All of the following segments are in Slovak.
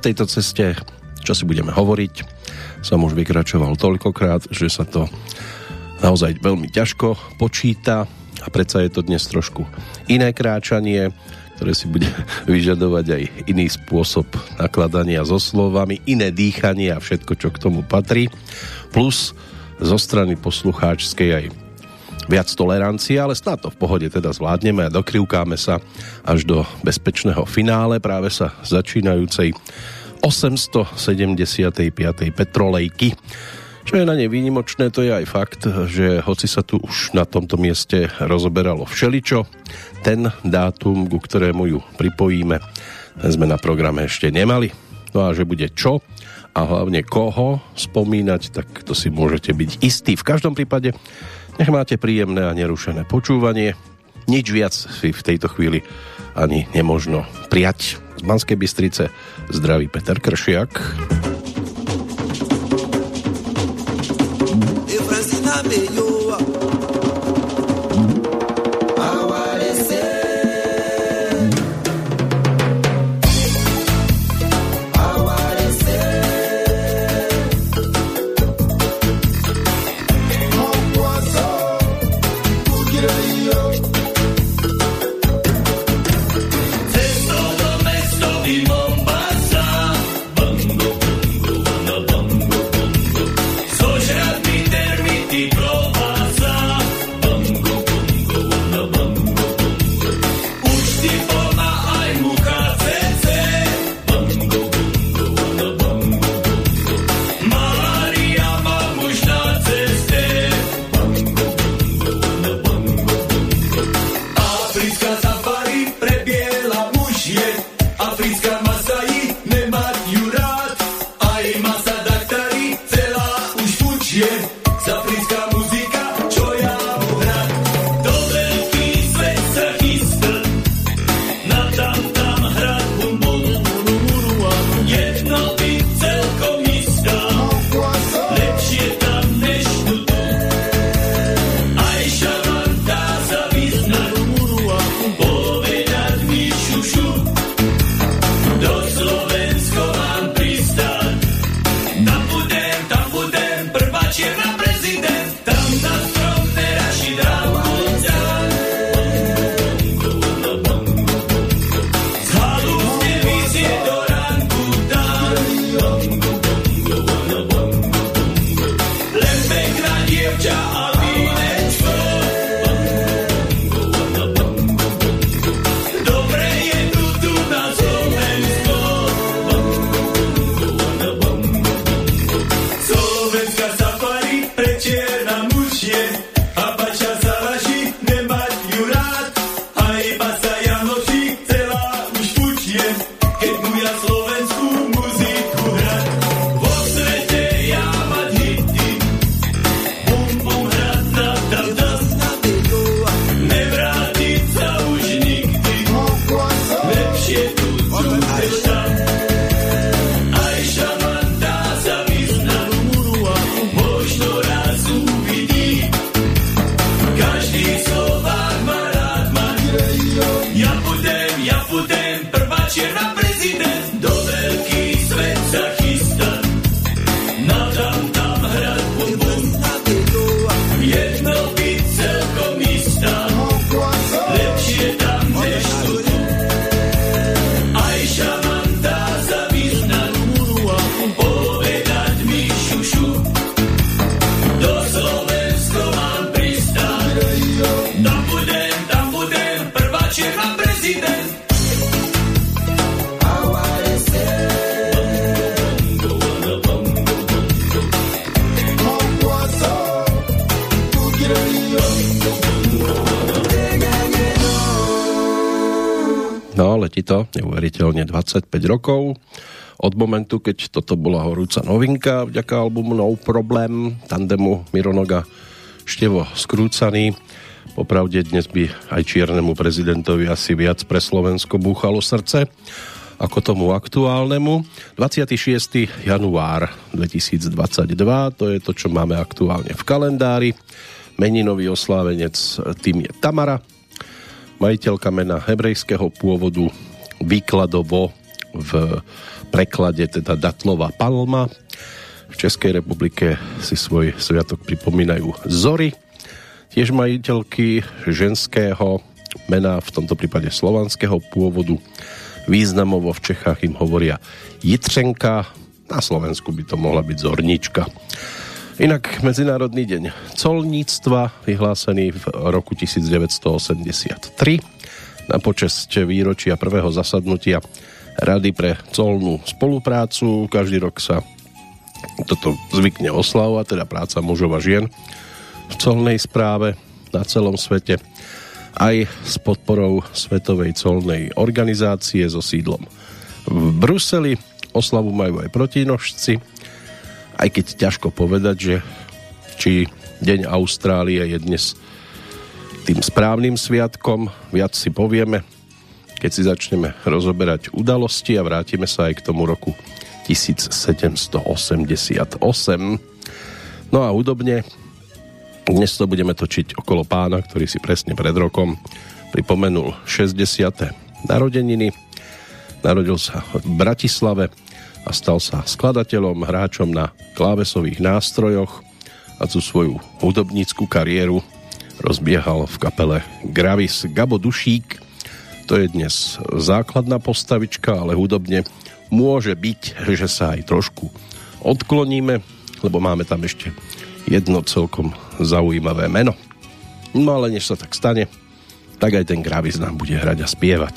tejto ceste, čo si budeme hovoriť, som už vykračoval toľkokrát, že sa to naozaj veľmi ťažko počíta a predsa je to dnes trošku iné kráčanie, ktoré si bude vyžadovať aj iný spôsob nakladania so slovami, iné dýchanie a všetko, čo k tomu patrí. Plus zo strany poslucháčskej aj viac tolerancie, ale snad to v pohode teda zvládneme a dokrivkáme sa až do bezpečného finále práve sa začínajúcej 875. petrolejky. Čo je na nej výnimočné, to je aj fakt, že hoci sa tu už na tomto mieste rozoberalo všeličo, ten dátum, ku ktorému ju pripojíme, sme na programe ešte nemali. No a že bude čo a hlavne koho spomínať, tak to si môžete byť istí. V každom prípade nech máte príjemné a nerušené počúvanie. Nič viac si v tejto chvíli ani nemožno prijať. Z Banskej Bystrice zdraví Peter Kršiak. E 25 rokov od momentu, keď toto bola horúca novinka vďaka albumu No Problem tandemu Mironoga Števo Skrúcaný. Popravde dnes by aj čiernemu prezidentovi asi viac pre Slovensko búchalo srdce ako tomu aktuálnemu. 26. január 2022, to je to, čo máme aktuálne v kalendári. Meninový oslávenec tým je Tamara, majiteľka mena hebrejského pôvodu výkladovo v preklade teda Datlová palma. V Českej republike si svoj sviatok pripomínajú Zory, tiež majiteľky ženského mena, v tomto prípade slovanského pôvodu. Významovo v Čechách im hovoria Jitřenka, na Slovensku by to mohla byť Zornička. Inak Medzinárodný deň colníctva vyhlásený v roku 1983 na počest výročia prvého zasadnutia Rady pre colnú spoluprácu. Každý rok sa toto zvykne oslavovať, teda práca mužov a žien v colnej správe na celom svete aj s podporou Svetovej colnej organizácie so sídlom v Bruseli. Oslavu majú aj protinožci aj keď ťažko povedať, že či Deň Austrálie je dnes tým správnym sviatkom, viac si povieme, keď si začneme rozoberať udalosti a vrátime sa aj k tomu roku 1788. No a údobne dnes to budeme točiť okolo pána, ktorý si presne pred rokom pripomenul 60. narodeniny. Narodil sa v Bratislave a stal sa skladateľom, hráčom na klávesových nástrojoch a tú svoju hudobníckú kariéru rozbiehal v kapele Gravis Gabo Dušík. To je dnes základná postavička, ale hudobne môže byť, že sa aj trošku odkloníme, lebo máme tam ešte jedno celkom zaujímavé meno. No ale než sa tak stane, tak aj ten Gravis nám bude hrať a spievať.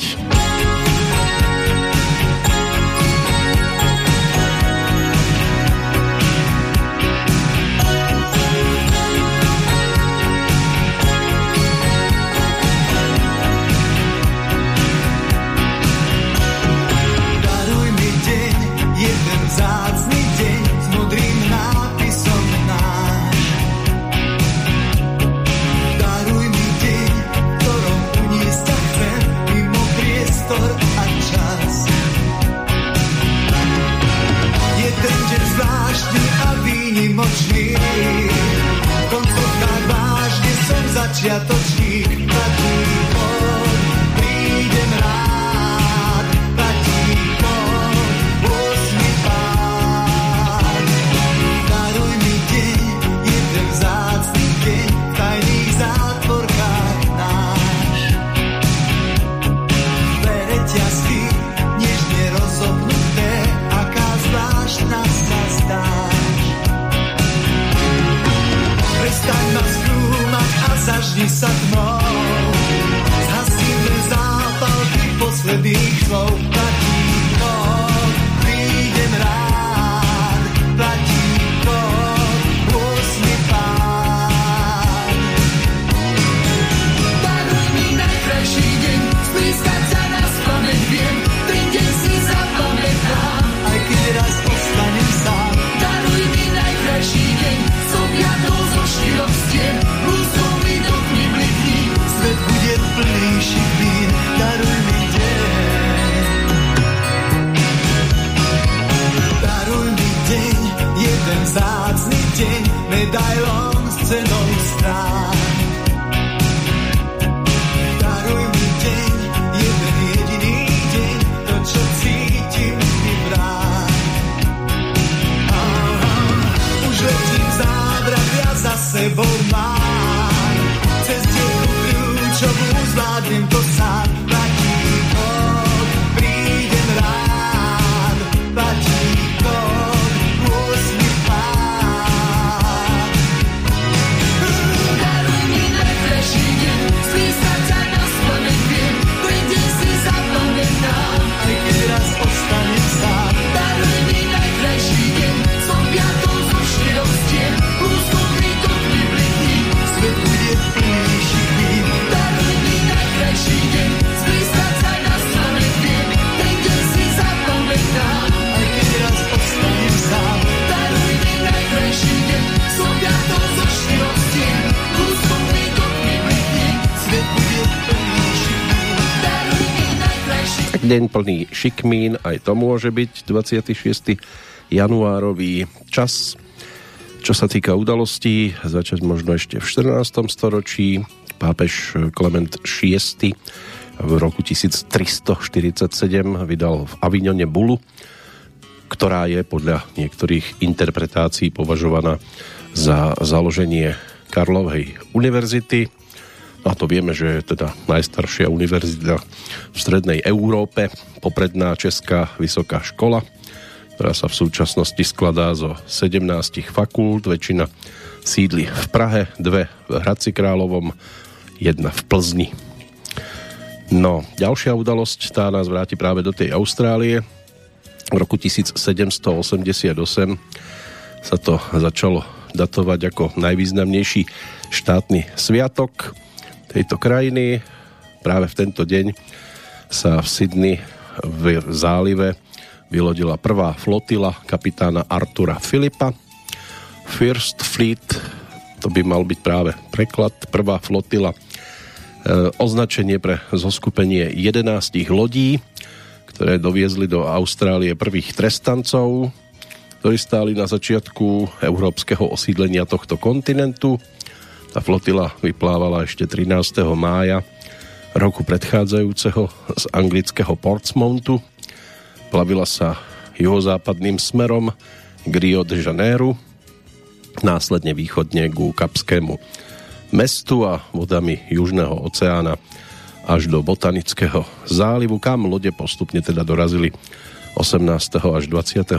Deň plný šikmín, aj to môže byť 26. januárový čas. Čo sa týka udalostí, začať možno ešte v 14. storočí. Pápež Klement VI v roku 1347 vydal v Avignone bulu, ktorá je podľa niektorých interpretácií považovaná za založenie Karlovej univerzity. A to vieme, že je teda najstaršia univerzita v strednej Európe, popredná Česká vysoká škola, ktorá sa v súčasnosti skladá zo 17 fakult, väčšina sídli v Prahe, dve v Hradci Královom, jedna v Plzni. No, ďalšia udalosť, tá nás vráti práve do tej Austrálie. V roku 1788 sa to začalo datovať ako najvýznamnejší štátny sviatok tejto krajiny. Práve v tento deň sa v Sydney v zálive vylodila prvá flotila kapitána Artura Filipa. First Fleet, to by mal byť práve preklad, prvá flotila, e, označenie pre zoskupenie 11 lodí, ktoré doviezli do Austrálie prvých trestancov, ktorí stáli na začiatku európskeho osídlenia tohto kontinentu. Tá flotila vyplávala ešte 13. mája roku predchádzajúceho z anglického Portsmouthu. Plavila sa juhozápadným smerom k Rio de Janeiro, následne východne ku Kapskému mestu a vodami Južného oceána až do Botanického zálivu, kam lode postupne teda dorazili 18. až 20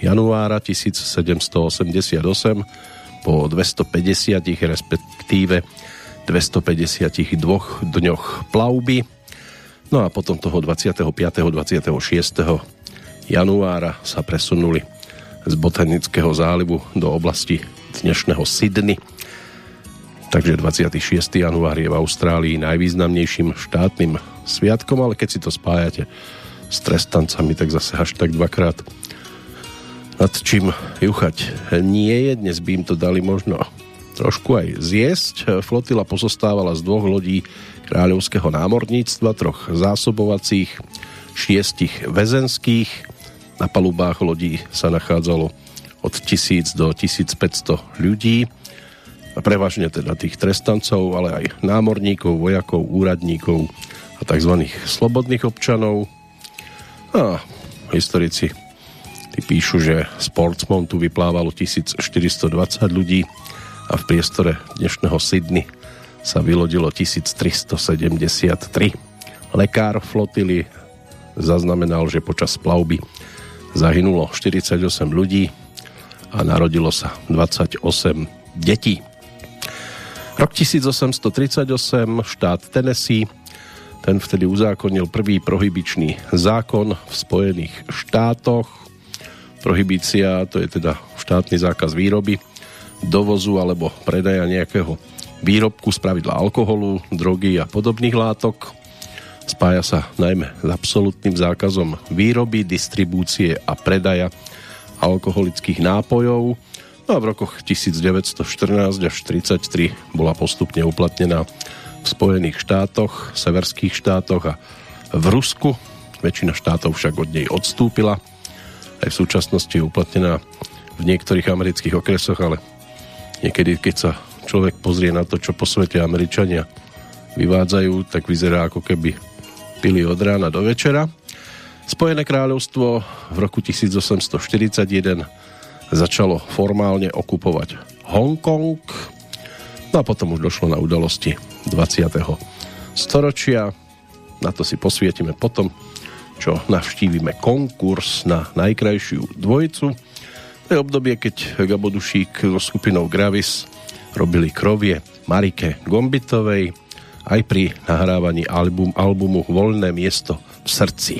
januára 1788 po 250 respektíve 252 dňoch plavby. No a potom toho 25. 26. januára sa presunuli z Botanického zálivu do oblasti dnešného Sydney. Takže 26. január je v Austrálii najvýznamnejším štátnym sviatkom, ale keď si to spájate s trestancami, tak zase až tak dvakrát nad čím juchať nie je. Dnes by im to dali možno trošku aj zjesť. Flotila pozostávala z dvoch lodí kráľovského námorníctva, troch zásobovacích, šiestich väzenských. Na palubách lodí sa nachádzalo od 1000 do 1500 ľudí. A prevažne teda tých trestancov, ale aj námorníkov, vojakov, úradníkov a tzv. slobodných občanov. A historici Tí píšu, že z Portsmouthu vyplávalo 1420 ľudí a v priestore dnešného Sydney sa vylodilo 1373. Lekár flotily zaznamenal, že počas plavby zahynulo 48 ľudí a narodilo sa 28 detí. Rok 1838 štát Tennessee ten vtedy uzákonil prvý prohybičný zákon v Spojených štátoch Prohibícia to je teda štátny zákaz výroby, dovozu alebo predaja nejakého výrobku z pravidla alkoholu, drogy a podobných látok. Spája sa najmä s absolútnym zákazom výroby, distribúcie a predaja alkoholických nápojov. No a v rokoch 1914 až 1933 bola postupne uplatnená v Spojených štátoch, severských štátoch a v Rusku. Väčšina štátov však od nej odstúpila aj v súčasnosti je uplatnená v niektorých amerických okresoch, ale niekedy, keď sa človek pozrie na to, čo po svete Američania vyvádzajú, tak vyzerá ako keby pili od rána do večera. Spojené kráľovstvo v roku 1841 začalo formálne okupovať Hongkong, no a potom už došlo na udalosti 20. storočia. Na to si posvietime potom čo navštívime konkurs na najkrajšiu dvojicu. To je obdobie, keď Gabo Dušík so skupinou Gravis robili krovie Marike Gombitovej aj pri nahrávaní album, albumu Voľné miesto v srdci.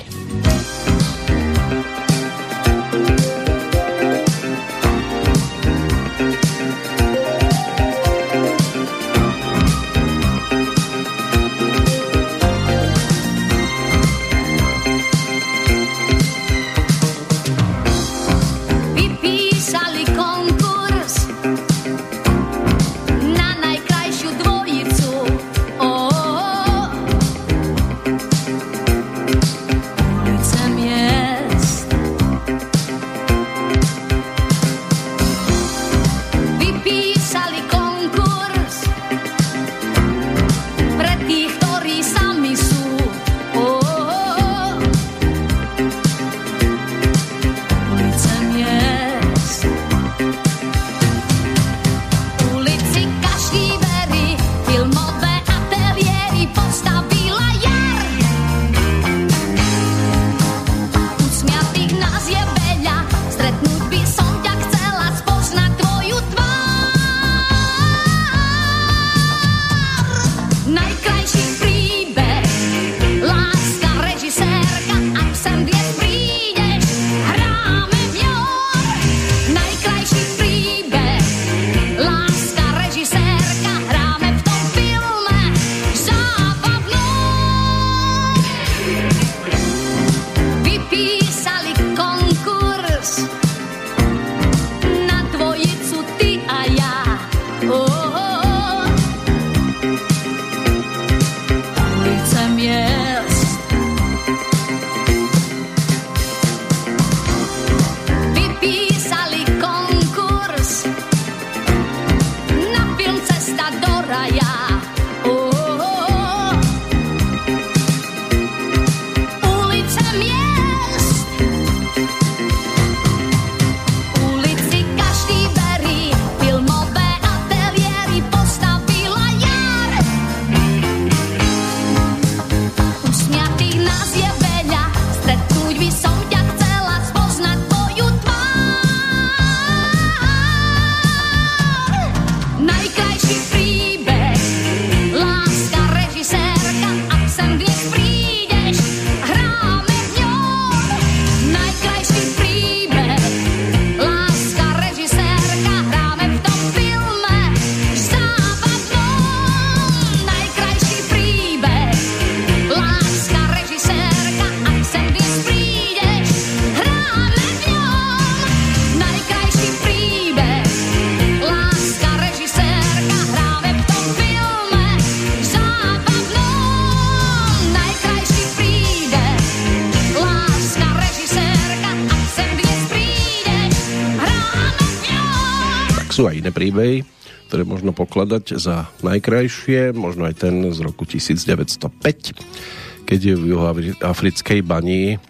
Iné príbehy, ktoré možno pokladať za najkrajšie, možno aj ten z roku 1905, keď je v juhoafrickej bani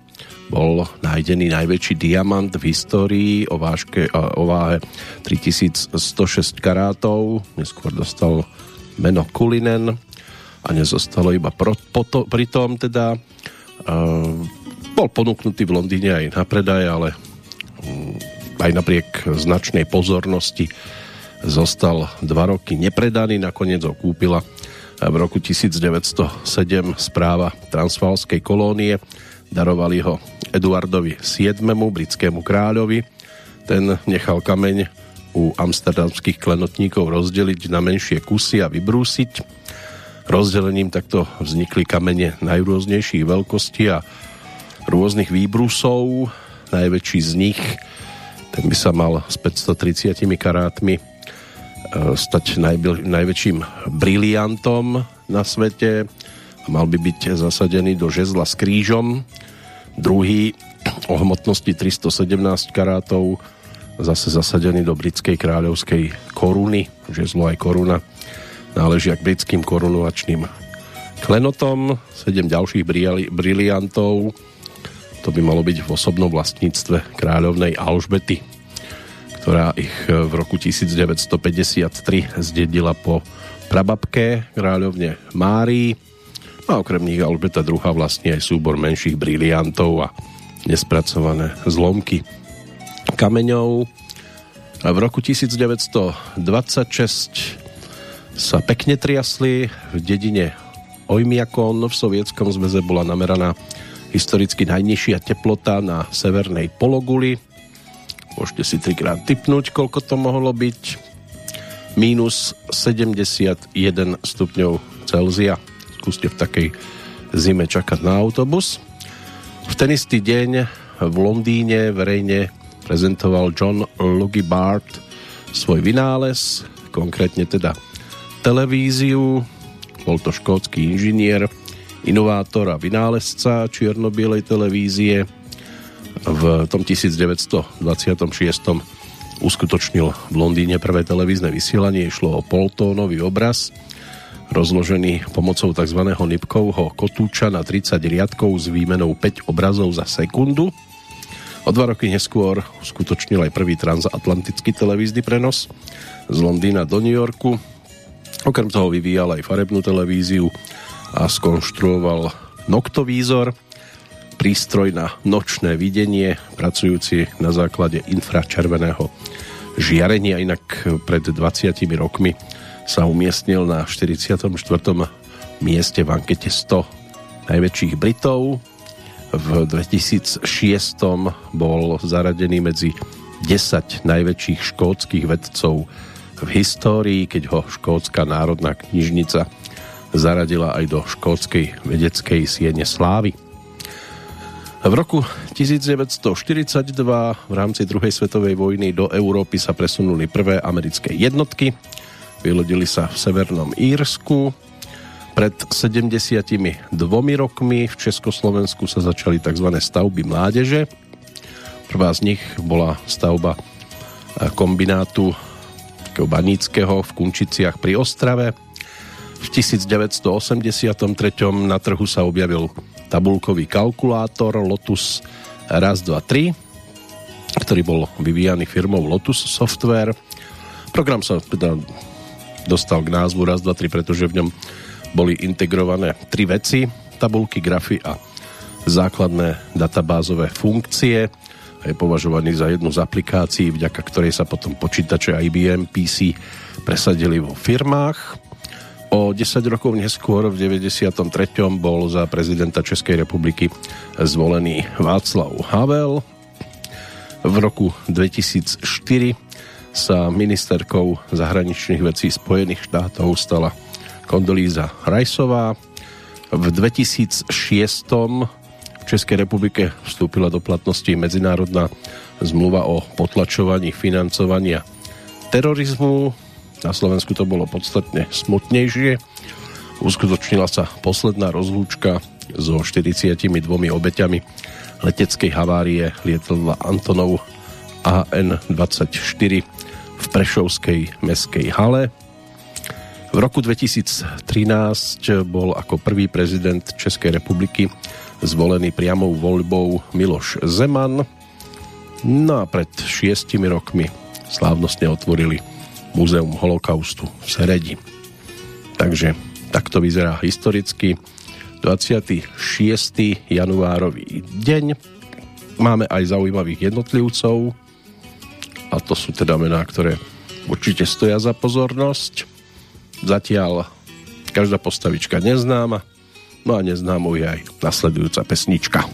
bol nájdený najväčší diamant v histórii o, vážke, o váhe 3106 karátov. Neskôr dostal meno Kulinen a nezostalo iba pro, poto, pritom teda uh, bol ponúknutý v Londýne aj na predaj, ale um, aj napriek značnej pozornosti zostal dva roky nepredaný, nakoniec ho kúpila v roku 1907 správa Transvalskej kolónie darovali ho Eduardovi VII, britskému kráľovi. Ten nechal kameň u amsterdamských klenotníkov rozdeliť na menšie kusy a vybrúsiť. Rozdelením takto vznikli kamene najrôznejších veľkostí a rôznych výbrusov. Najväčší z nich, ten by sa mal s 530 karátmi e, stať najväčším briliantom na svete. A mal by byť zasadený do žezla s krížom. Druhý o hmotnosti 317 karátov zase zasadený do britskej kráľovskej koruny, že zlo aj koruna. Náležia k britským korunovačným klenotom, sedem ďalších briliantov, to by malo byť v osobnom vlastníctve kráľovnej Alžbety, ktorá ich v roku 1953 zdedila po prababke kráľovne Márii a okrem nich Alžbeta II vlastne aj súbor menších briliantov a nespracované zlomky kameňov. A v roku 1926 sa pekne triasli v dedine Ojmiakon v Sovietskom zväze bola nameraná historicky najnižšia teplota na severnej pologuli. Môžete si trikrát typnúť, koľko to mohlo byť. Mínus 71 stupňov Celzia skúste v takej zime čakať na autobus. V ten istý deň v Londýne verejne prezentoval John Lugy Bart svoj vynález, konkrétne teda televíziu. Bol to škótsky inžinier, inovátor a vynálezca čierno-bielej televízie. V tom 1926 uskutočnil v Londýne prvé televízne vysielanie, išlo o poltónový obraz – rozložený pomocou tzv. Nipkovho kotúča na 30 riadkov s výmenou 5 obrazov za sekundu. O dva roky neskôr skutočnil aj prvý transatlantický televízny prenos z Londýna do New Yorku. Okrem toho vyvíjal aj farebnú televíziu a skonštruoval noktovízor, prístroj na nočné videnie, pracujúci na základe infračerveného žiarenia. Inak pred 20 rokmi sa umiestnil na 44. mieste v ankete 100 najväčších Britov. V 2006 bol zaradený medzi 10 najväčších škótskych vedcov v histórii, keď ho Škótska národná knižnica zaradila aj do škótskej vedeckej siene slávy. V roku 1942 v rámci druhej svetovej vojny do Európy sa presunuli prvé americké jednotky Vylodili sa v Severnom Írsku. Pred 72 rokmi v Československu sa začali tzv. stavby mládeže. Prvá z nich bola stavba e, kombinátu baníckého v Kunčiciach pri Ostrave. V 1983 na trhu sa objavil tabulkový kalkulátor Lotus raz, 2, 3, ktorý bol vyvíjaný firmou Lotus Software. Program sa teda dostal k názvu raz, dva, tri, pretože v ňom boli integrované tri veci, tabulky, grafy a základné databázové funkcie a je považovaný za jednu z aplikácií, vďaka ktorej sa potom počítače IBM PC presadili vo firmách. O 10 rokov neskôr, v 93. bol za prezidenta Českej republiky zvolený Václav Havel. V roku 2004 sa ministerkou zahraničných vecí Spojených štátov stala Kondolíza Rajsová. V 2006 v Českej republike vstúpila do platnosti medzinárodná zmluva o potlačovaní financovania terorizmu. Na Slovensku to bolo podstatne smutnejšie. Uskutočnila sa posledná rozlúčka so 42 obeťami leteckej havárie lietadla Antonov AN-24 v Prešovskej meskej hale. V roku 2013 bol ako prvý prezident Českej republiky zvolený priamou voľbou Miloš Zeman. No a pred šiestimi rokmi slávnostne otvorili Múzeum holokaustu v Seredi. Takže takto vyzerá historicky 26. januárový deň. Máme aj zaujímavých jednotlivcov a to sú teda mená, ktoré určite stoja za pozornosť. Zatiaľ každá postavička neznáma, no a neznámou je aj nasledujúca pesnička.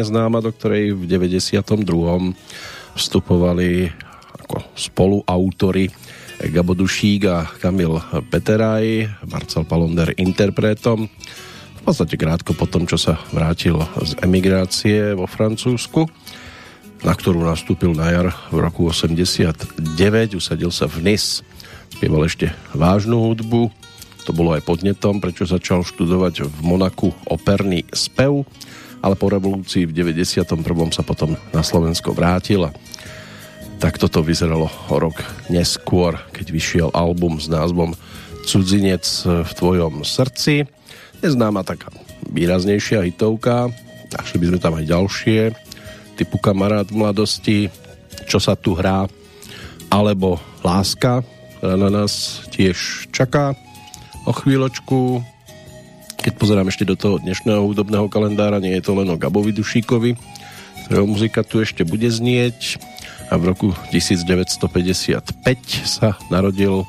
Neznáma, do ktorej v 92. vstupovali ako spoluautori Gabo Dušík a Kamil Peteraj, Marcel Palonder interpretom. V podstate krátko po tom, čo sa vrátil z emigrácie vo Francúzsku, na ktorú nastúpil na jar v roku 89, usadil sa v Nice, spieval ešte vážnu hudbu, to bolo aj podnetom, prečo začal študovať v Monaku operný spev ale po revolúcii v 91. sa potom na Slovensko vrátil a tak toto vyzeralo rok neskôr, keď vyšiel album s názvom Cudzinec v tvojom srdci. Neznáma taká výraznejšia hitovka, našli by sme tam aj ďalšie, typu Kamarát v mladosti, Čo sa tu hrá, alebo Láska, ktorá na nás tiež čaká o chvíľočku. Keď pozerám ešte do toho dnešného hudobného kalendára, nie je to len o Gabovi Dušíkovi, ktorého muzika tu ešte bude znieť. A v roku 1955 sa narodil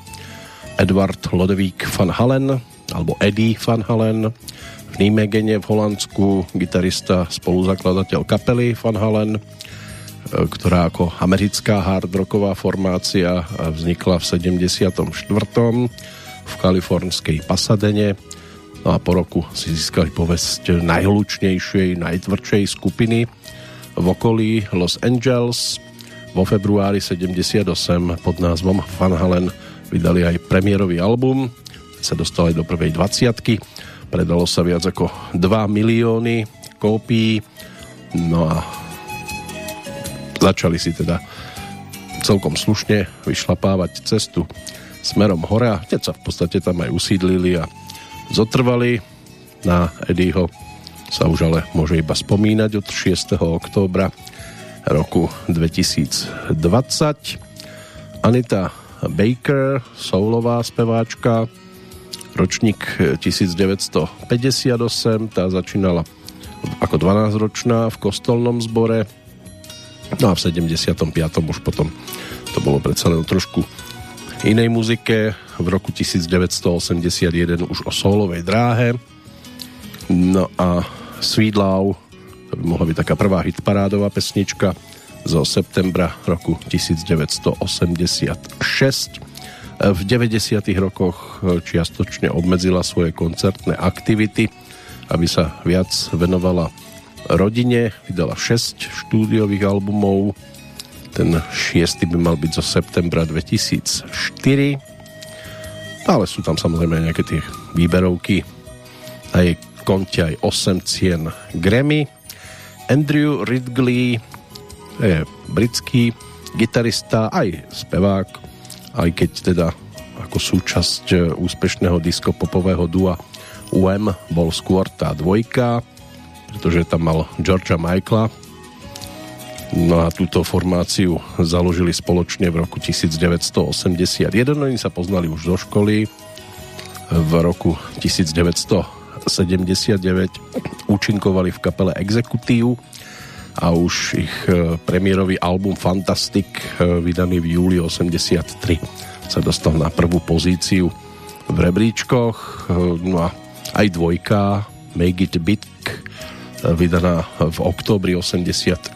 Edward Lodevík van Halen, alebo Eddie van Halen, v Nijmegene v Holandsku, gitarista, spoluzakladateľ kapely Van Halen, e, ktorá ako americká hard rocková formácia vznikla v 74. v kalifornskej Pasadene. No a po roku si získali povesť najhlučnejšej, najtvrdšej skupiny v okolí Los Angeles. Vo februári 78 pod názvom Van Halen vydali aj premiérový album, sa dostali do prvej 20 predalo sa viac ako 2 milióny kópií. No a začali si teda celkom slušne vyšlapávať cestu smerom hore a sa v podstate tam aj usídlili a zotrvali na Eddieho sa už ale môže iba spomínať od 6. októbra roku 2020 Anita Baker, soulová speváčka, ročník 1958, tá začínala ako 12-ročná v kostolnom zbore, no a v 75. už potom to bolo predsa len trošku inej muzike, v roku 1981 už o solovej dráhe, no a Love, to by mohla byť taká prvá hitparádová pesnička, zo septembra roku 1986. V 90. rokoch čiastočne obmedzila svoje koncertné aktivity, aby sa viac venovala rodine. Vydala 6 štúdiových albumov. Ten šiestý by mal byť zo septembra 2004. Ale sú tam samozrejme nejaké tie výberovky. Na jej konte aj 8 cien Grammy. Andrew Ridgley je britský gitarista, aj spevák, aj keď teda ako súčasť e, úspešného diskopopového dua UM bol skôr tá dvojka, pretože tam mal Georgia Michaela. No a túto formáciu založili spoločne v roku 1981. Oni sa poznali už zo školy. V roku 1979 účinkovali v kapele Executive a už ich e, premiérový album Fantastic, e, vydaný v júli 83, sa dostal na prvú pozíciu v rebríčkoch. E, no a aj dvojka Make It Big, vydaná v októbri 84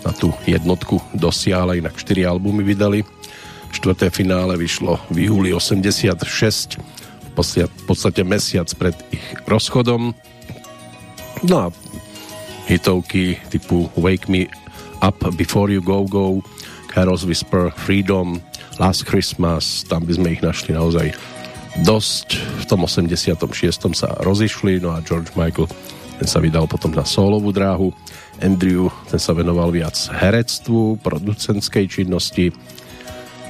na tú jednotku dosiahla, inak 4 albumy vydali. Štvrté finále vyšlo v júli 86, v podstate mesiac pred ich rozchodom. No a hitovky typu Wake Me Up Before You Go Go, Carol's Whisper, Freedom, Last Christmas, tam by sme ich našli naozaj dosť. V tom 86. sa rozišli, no a George Michael ten sa vydal potom na solovú dráhu. Andrew, ten sa venoval viac herectvu, producentskej činnosti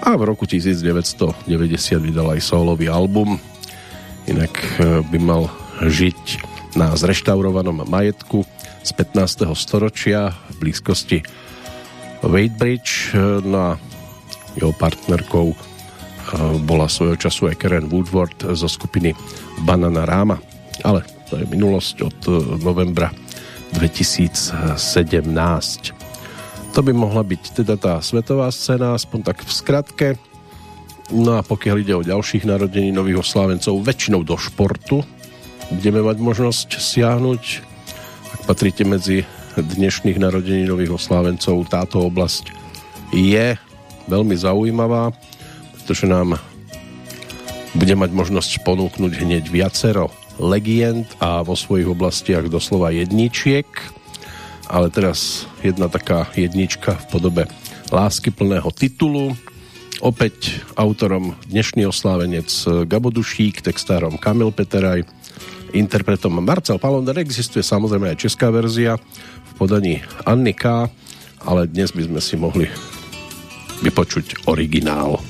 a v roku 1990 vydal aj solový album. Inak eh, by mal žiť na zreštaurovanom majetku z 15. storočia v blízkosti Wadebridge. No a jeho partnerkou eh, bola svojho času aj Karen Woodward zo skupiny Banana Rama. Ale to je minulosť od eh, novembra 2017. To by mohla byť teda tá svetová scéna, aspoň tak v skratke. No a pokiaľ ide o ďalších narodení nových oslávencov, väčšinou do športu budeme mať možnosť siahnuť patríte medzi dnešných nových oslávencov, táto oblasť je veľmi zaujímavá, pretože nám bude mať možnosť ponúknuť hneď viacero legend a vo svojich oblastiach doslova jedničiek, ale teraz jedna taká jednička v podobe lásky plného titulu. Opäť autorom dnešný oslávenec Gabo Dušík, textárom Kamil Peteraj, interpretom Marcel Palonder. Existuje samozrejme aj česká verzia v podaní Anny K., ale dnes by sme si mohli vypočuť originál.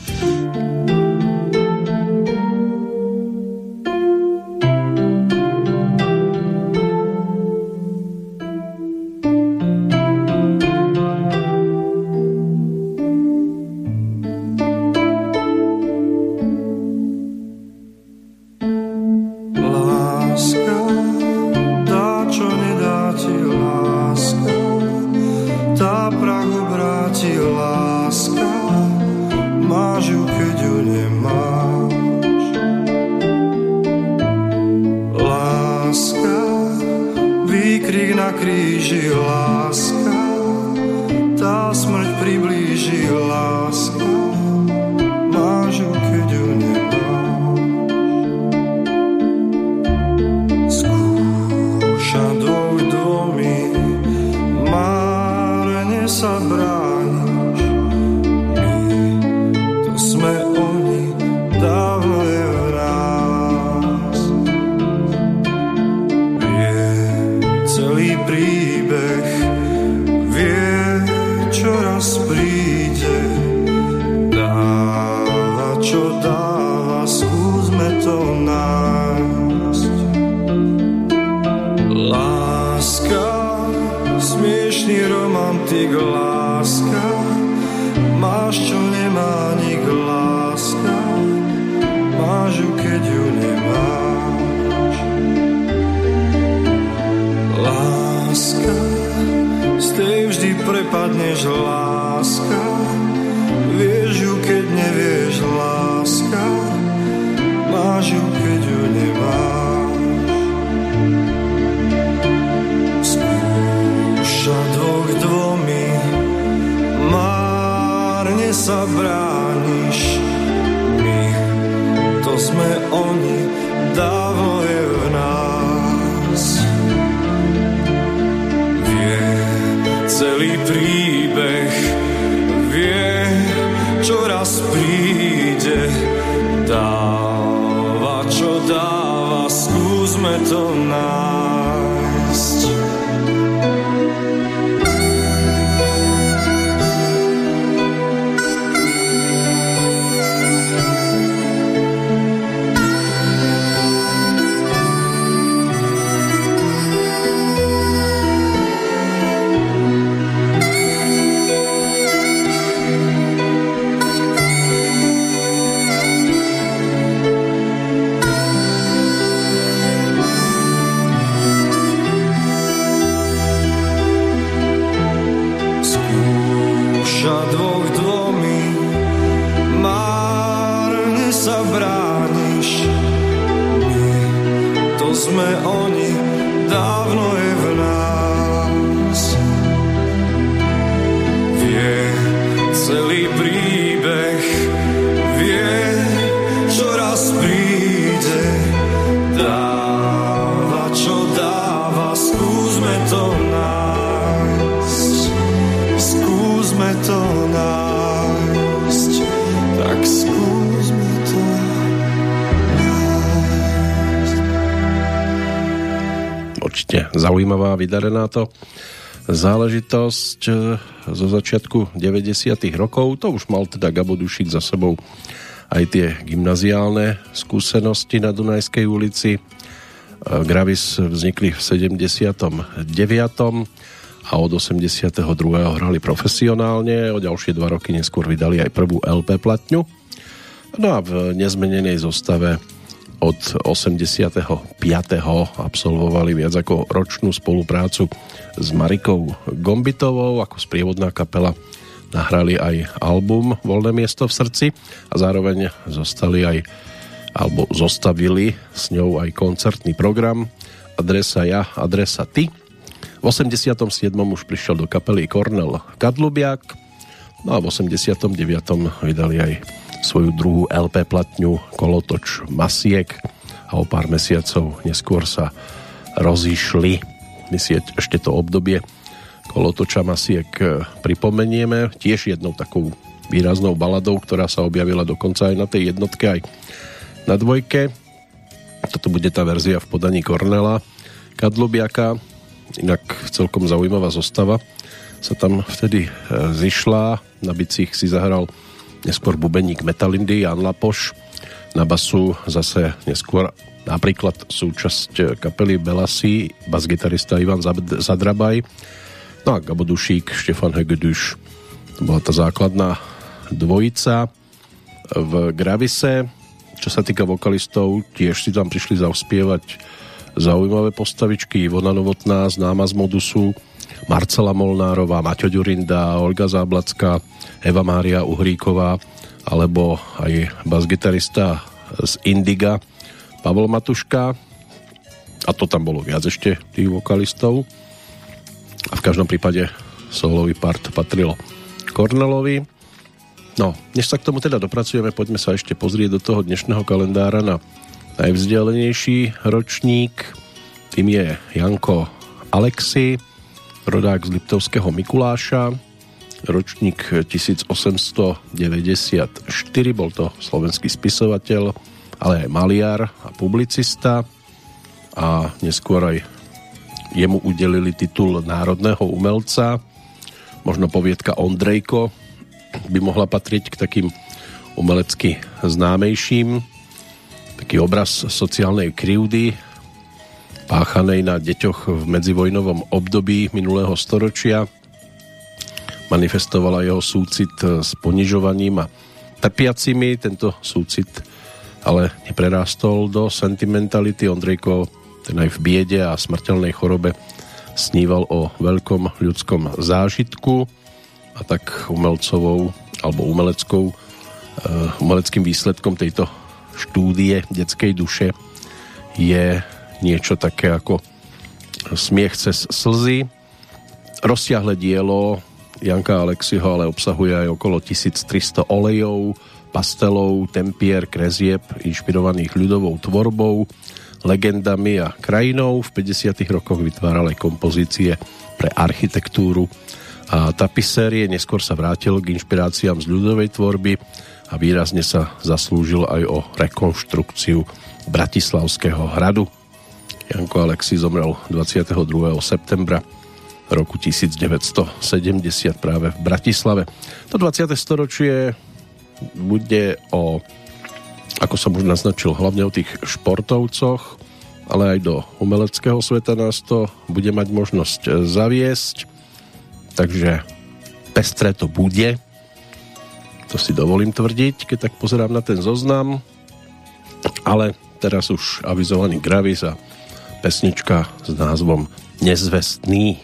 Vydarená to záležitosť e, zo začiatku 90. rokov. To už mal teda Gabo Dušik za sebou aj tie gymnaziálne skúsenosti na Dunajskej ulici. E, Gravis vznikli v 79. a od 82. hrali profesionálne. O ďalšie dva roky neskôr vydali aj prvú LP platňu. No a v nezmenenej zostave od 85. absolvovali viac ako ročnú spoluprácu s Marikou Gombitovou ako sprievodná kapela nahrali aj album Voľné miesto v srdci a zároveň zostali aj alebo zostavili s ňou aj koncertný program Adresa ja, adresa ty. V 87. už prišiel do kapely Kornel Kadlubiak no a v 89. vydali aj svoju druhú LP platňu Kolotoč Masiek a o pár mesiacov neskôr sa rozišli. My si ešte to obdobie Kolotoča Masiek e, pripomenieme tiež jednou takou výraznou baladou, ktorá sa objavila dokonca aj na tej jednotke, aj na dvojke. Toto bude tá verzia v podaní Kornela Kadlubiaka, inak celkom zaujímavá zostava sa tam vtedy e, zišla. Na bicích si zahral neskôr bubeník Metalindy Jan Lapoš, na basu zase neskôr napríklad súčasť kapely Belasi, basgitarista Ivan Zadrabaj, no a Gabo Dušík, Štefan Hegeduš, to bola tá základná dvojica v Gravise. Čo sa týka vokalistov, tiež si tam prišli zauspievať zaujímavé postavičky. Ivona Novotná, známa z Modusu, Marcela Molnárová, Maťo Ďurinda, Olga Záblacká, Eva Mária Uhríková alebo aj basgitarista z Indiga Pavol Matuška a to tam bolo viac ešte tých vokalistov a v každom prípade solový part patril Kornelovi. No, než sa k tomu teda dopracujeme, poďme sa ešte pozrieť do toho dnešného kalendára na najvzdialenejší ročník. Tým je Janko Alexi, rodák z Liptovského Mikuláša, ročník 1894, bol to slovenský spisovateľ, ale aj maliar a publicista a neskôr aj jemu udelili titul národného umelca. Možno poviedka Ondrejko by mohla patriť k takým umelecky známejším. Taký obraz sociálnej krivdy, páchanej na deťoch v medzivojnovom období minulého storočia. Manifestovala jeho súcit s ponižovaním a trpiacimi. Tento súcit ale neprerástol do sentimentality. Ondrejko ten aj v biede a smrteľnej chorobe sníval o veľkom ľudskom zážitku a tak umelcovou alebo umeleckou uh, umeleckým výsledkom tejto štúdie detskej duše je niečo také ako Smiech cez slzy. Rozsiahle dielo Janka Alexiho ale obsahuje aj okolo 1300 olejov, pastelov, tempier, krezieb inšpirovaných ľudovou tvorbou, legendami a krajinou. V 50. rokoch vytváral aj kompozície pre architektúru a tapisérie. Neskôr sa vrátil k inšpiráciám z ľudovej tvorby a výrazne sa zaslúžil aj o rekonštrukciu Bratislavského hradu. Janko Alexi zomrel 22. septembra roku 1970 práve v Bratislave. To 20. storočie bude o, ako som už naznačil, hlavne o tých športovcoch, ale aj do umeleckého sveta nás to bude mať možnosť zaviesť. Takže pestré to bude. To si dovolím tvrdiť, keď tak pozerám na ten zoznam. Ale teraz už avizovaný Gravis a pesnička s názvom Nezvestný.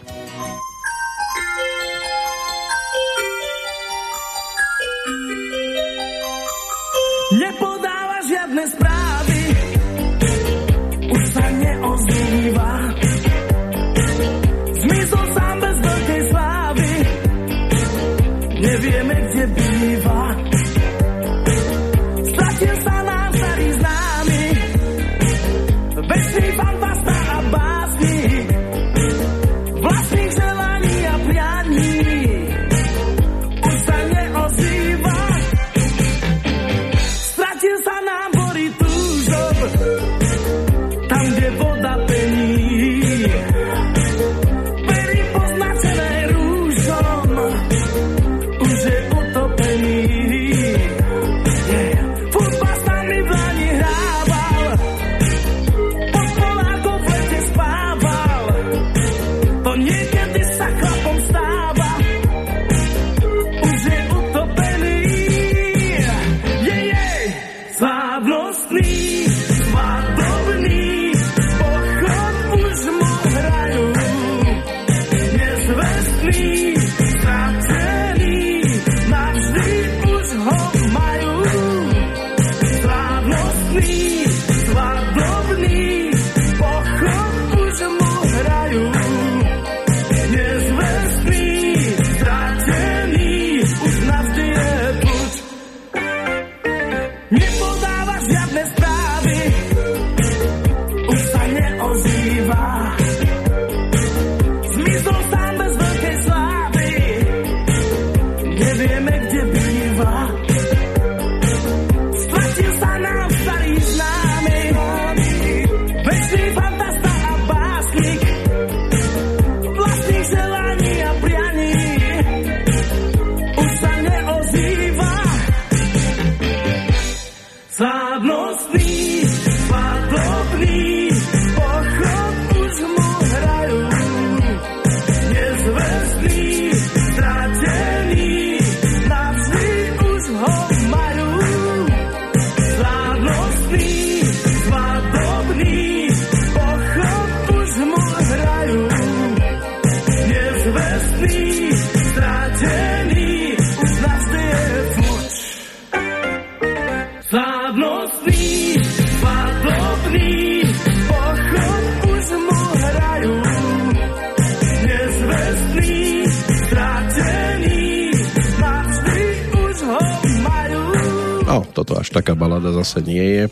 Toto až taká balada zase nie je.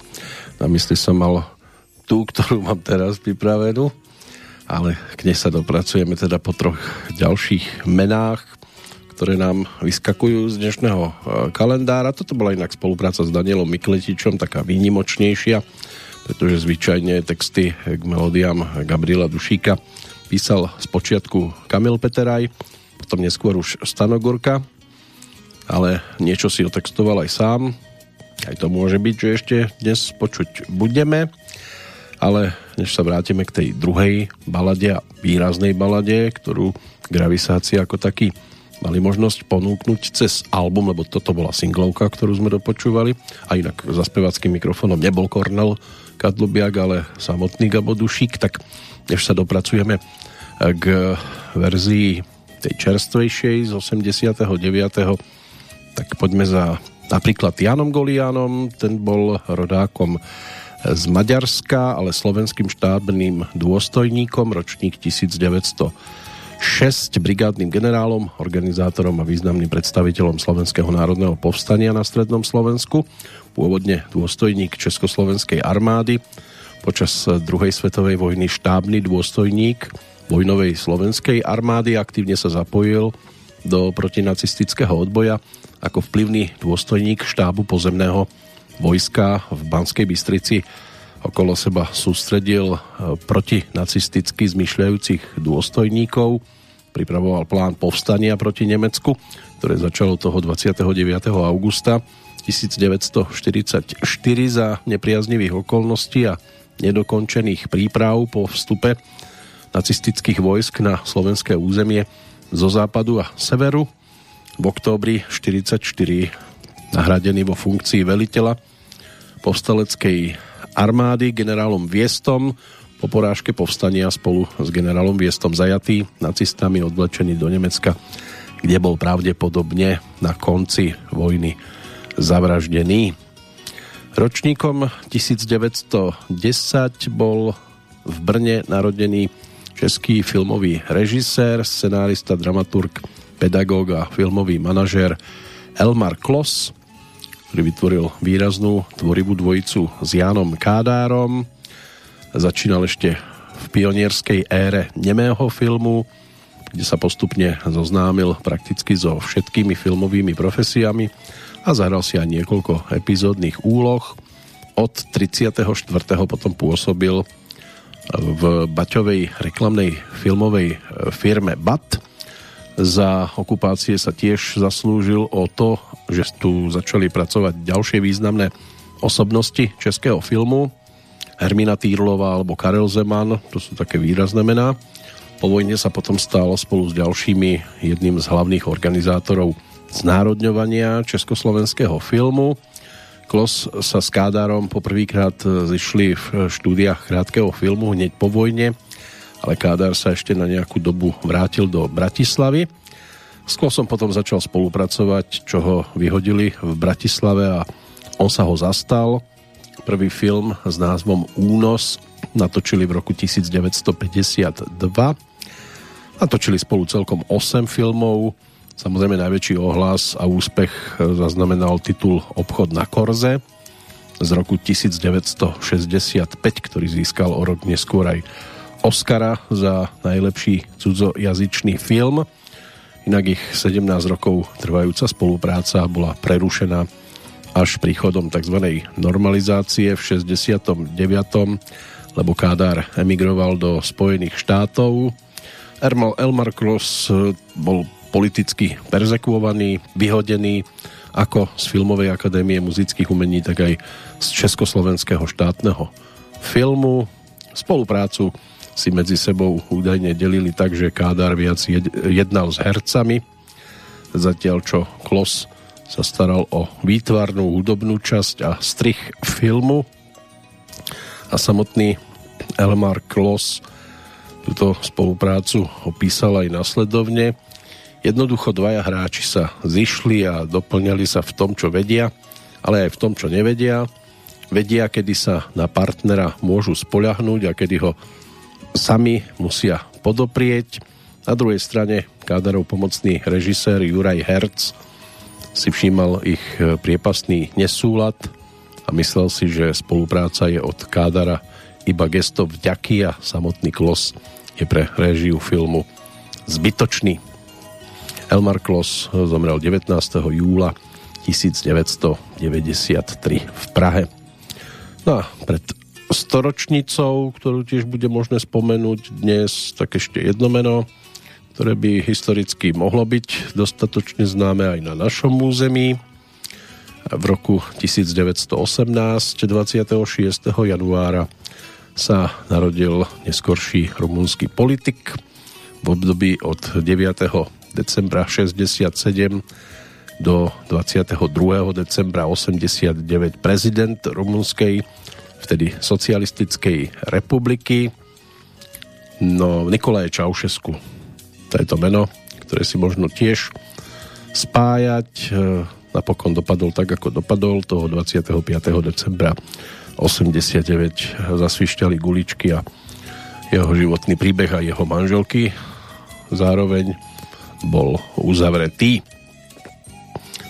Na mysli som mal tú, ktorú mám teraz pripravenú, ale k nej sa dopracujeme teda po troch ďalších menách, ktoré nám vyskakujú z dnešného e, kalendára. Toto bola inak spolupráca s Danielom Mikletičom, taká výnimočnejšia, pretože zvyčajne texty k melódiám Gabriela Dušíka písal z počiatku Kamil Peteraj, potom neskôr už Stanogorka, ale niečo si otextoval aj sám. Aj to môže byť, že ešte dnes počuť budeme, ale než sa vrátime k tej druhej balade a výraznej balade, ktorú gravisácia ako taký mali možnosť ponúknuť cez album, lebo toto bola singlovka, ktorú sme dopočúvali. A inak za spevackým mikrofónom nebol Kornel Kadlubiak, ale samotný Gabo Dušík, tak než sa dopracujeme k verzii tej čerstvejšej z 89. tak poďme za napríklad Janom Golianom, ten bol rodákom z Maďarska, ale slovenským štátnym dôstojníkom, ročník 1900 6 brigádnym generálom, organizátorom a významným predstaviteľom Slovenského národného povstania na Strednom Slovensku, pôvodne dôstojník Československej armády, počas druhej svetovej vojny štábny dôstojník vojnovej slovenskej armády, aktívne sa zapojil do protinacistického odboja ako vplyvný dôstojník štábu pozemného vojska v Banskej Bystrici okolo seba sústredil protinacisticky zmyšľajúcich dôstojníkov pripravoval plán povstania proti Nemecku, ktoré začalo toho 29. augusta 1944 za nepriaznivých okolností a nedokončených príprav po vstupe nacistických vojsk na slovenské územie zo západu a severu. V októbri 1944 nahradený vo funkcii veliteľa povstaleckej armády generálom Viestom po porážke povstania spolu s generálom Viestom zajatý nacistami odvlečený do Nemecka, kde bol pravdepodobne na konci vojny zavraždený. Ročníkom 1910 bol v Brne narodený český filmový režisér, scenárista, dramaturg, pedagóg a filmový manažér Elmar Klos, ktorý vytvoril výraznú tvorivú dvojicu s Jánom Kádárom, Začínal ešte v pionierskej ére nemého filmu, kde sa postupne zoznámil prakticky so všetkými filmovými profesiami a zahral si aj niekoľko epizódnych úloh. Od 34. potom pôsobil v Baťovej reklamnej filmovej firme BAT. Za okupácie sa tiež zaslúžil o to, že tu začali pracovať ďalšie významné osobnosti českého filmu, Hermina Týrlová alebo Karel Zeman, to sú také výrazné mená. Po vojne sa potom stal spolu s ďalšími jedným z hlavných organizátorov znárodňovania československého filmu. Klos sa s Kádárom poprvýkrát zišli v štúdiách krátkeho filmu hneď po vojne, ale Kádár sa ešte na nejakú dobu vrátil do Bratislavy. S Klosom potom začal spolupracovať, čo ho vyhodili v Bratislave a on sa ho zastal Prvý film s názvom Únos natočili v roku 1952. Natočili spolu celkom 8 filmov. Samozrejme najväčší ohlas a úspech zaznamenal titul Obchod na Korze z roku 1965, ktorý získal o rok neskôr aj Oscara za najlepší cudzojazyčný film. Inak ich 17 rokov trvajúca spolupráca bola prerušená až príchodom tzv. normalizácie v 69. lebo Kádár emigroval do Spojených štátov. Elmar Cross eh, bol politicky perzekuovaný, vyhodený ako z Filmovej akadémie muzických umení, tak aj z Československého štátneho filmu. Spoluprácu si medzi sebou údajne delili tak, že Kádár viac jednal s hercami, zatiaľ čo Klos sa staral o výtvarnú hudobnú časť a strich filmu a samotný Elmar Klos túto spoluprácu opísal aj nasledovne. Jednoducho dvaja hráči sa zišli a doplňali sa v tom, čo vedia ale aj v tom, čo nevedia. Vedia, kedy sa na partnera môžu spoľahnúť a kedy ho sami musia podoprieť. Na druhej strane Kádarov pomocný režisér Juraj Herc si všímal ich priepastný nesúlad a myslel si, že spolupráca je od Kádara iba gesto vďaky a samotný klos je pre režiu filmu zbytočný. Elmar Klos zomrel 19. júla 1993 v Prahe. No a pred storočnicou, ktorú tiež bude možné spomenúť dnes, tak ešte jedno meno, ktoré by historicky mohlo byť dostatočne známe aj na našom území. V roku 1918, 26. januára sa narodil neskorší rumúnsky politik v období od 9. decembra 67 do 22. decembra 89 prezident rumunskej vtedy socialistickej republiky no Nikolaje Čaušesku to je to meno, ktoré si možno tiež spájať e, napokon dopadol tak, ako dopadol toho 25. decembra 89 zasvišťali guličky a jeho životný príbeh a jeho manželky zároveň bol uzavretý.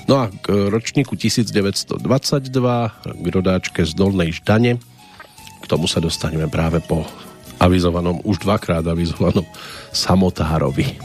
No a k ročníku 1922 k rodáčke z Dolnej Ždane k tomu sa dostaneme práve po avizovanom, už dvakrát avizovanom samotárovi.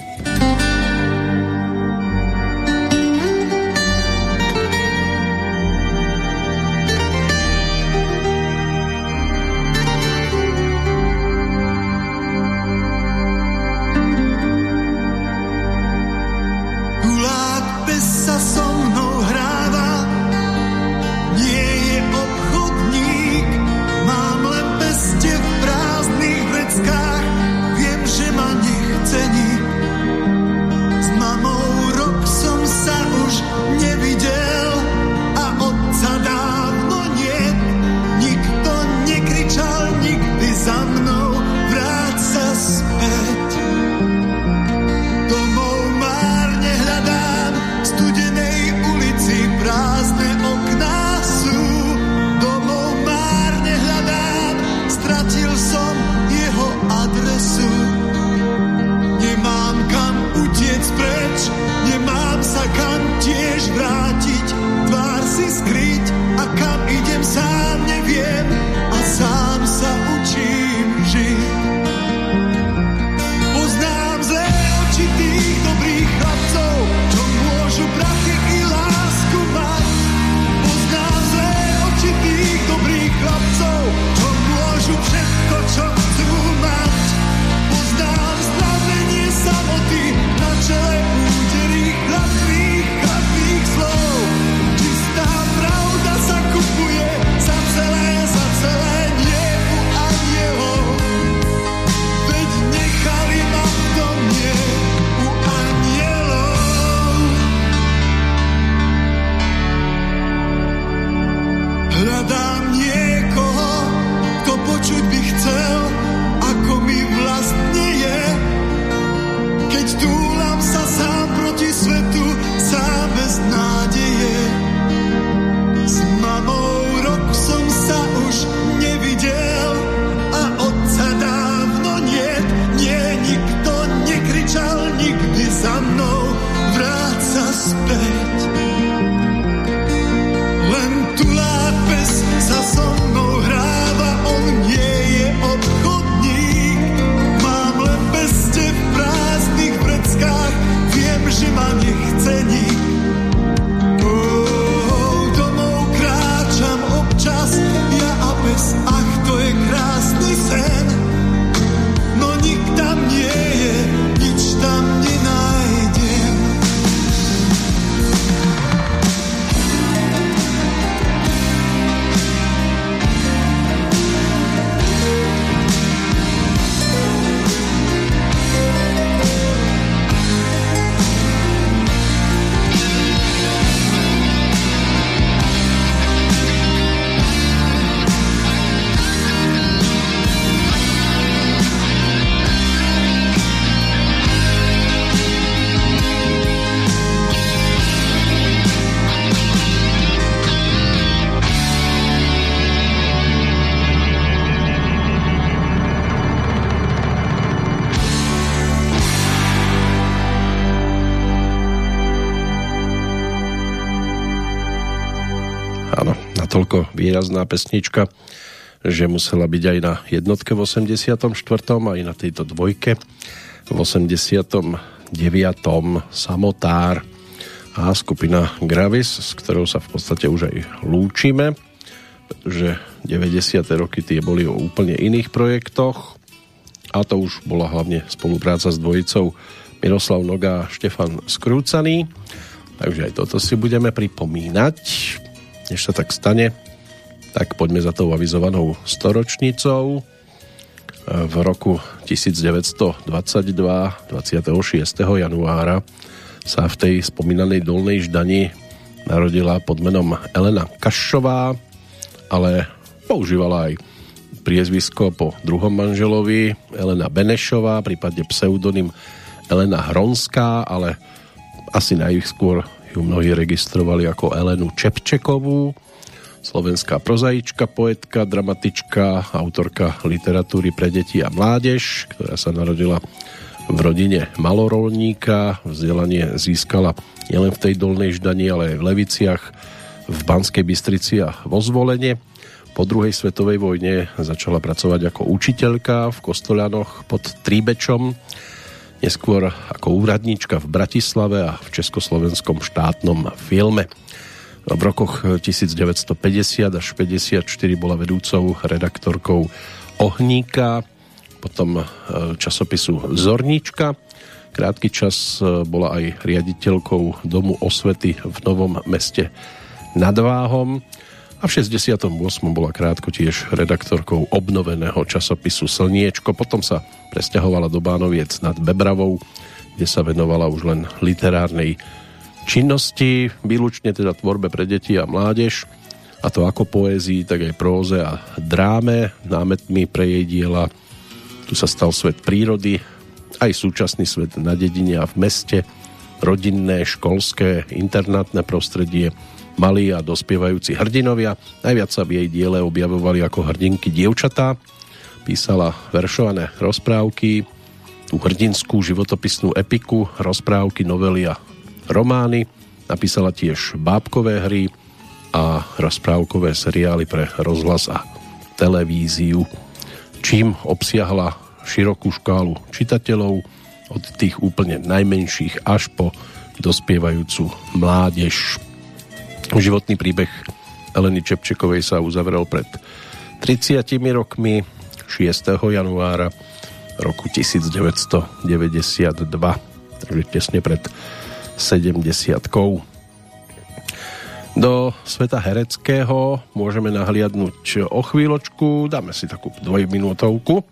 Výrazná pesnička, že musela byť aj na jednotke v 84. aj na tejto dvojke v 89. Samotár a skupina Gravis, s ktorou sa v podstate už aj lúčime, pretože 90. roky tie boli o úplne iných projektoch a to už bola hlavne spolupráca s dvojicou Miroslav Noga a Štefan Skrúcaný. Takže aj toto si budeme pripomínať. Než sa tak stane, tak poďme za tou avizovanou storočnicou. V roku 1922, 26. januára sa v tej spomínanej Dolnej Ždani narodila pod menom Elena Kašová, ale používala aj priezvisko po druhom manželovi Elena Benešová, prípadne pseudonym Elena Hronská, ale asi najskôr ju mnohí registrovali ako Elenu Čepčekovú, slovenská prozaička, poetka, dramatička, autorka literatúry pre deti a mládež, ktorá sa narodila v rodine malorolníka. Vzdelanie získala nielen v tej dolnej ždani, ale aj v Leviciach, v Banskej Bystrici a vo Zvolenie. Po druhej svetovej vojne začala pracovať ako učiteľka v Kostolianoch pod Tríbečom neskôr ako úradníčka v Bratislave a v Československom štátnom filme. V rokoch 1950 až 54 bola vedúcou redaktorkou Ohníka, potom e, časopisu Zorníčka. Krátky čas e, bola aj riaditeľkou Domu osvety v Novom meste nad Váhom a v 68. bola krátko tiež redaktorkou obnoveného časopisu Slniečko. Potom sa presťahovala do Bánoviec nad Bebravou, kde sa venovala už len literárnej činnosti, výlučne teda tvorbe pre deti a mládež, a to ako poézii, tak aj próze a dráme. Námetmi pre jej diela tu sa stal svet prírody, aj súčasný svet na dedine a v meste, rodinné, školské, internátne prostredie, malí a dospievajúci hrdinovia. Najviac sa v jej diele objavovali ako hrdinky dievčatá. Písala veršované rozprávky, tú hrdinskú životopisnú epiku, rozprávky, novely a romány. Napísala tiež bábkové hry a rozprávkové seriály pre rozhlas a televíziu, čím obsiahla širokú škálu čitateľov od tých úplne najmenších až po dospievajúcu mládež. Životný príbeh Eleny Čepčekovej sa uzavrel pred 30 rokmi 6. januára roku 1992 takže tesne pred 70 do sveta hereckého môžeme nahliadnúť o chvíľočku, dáme si takú dvojminútovku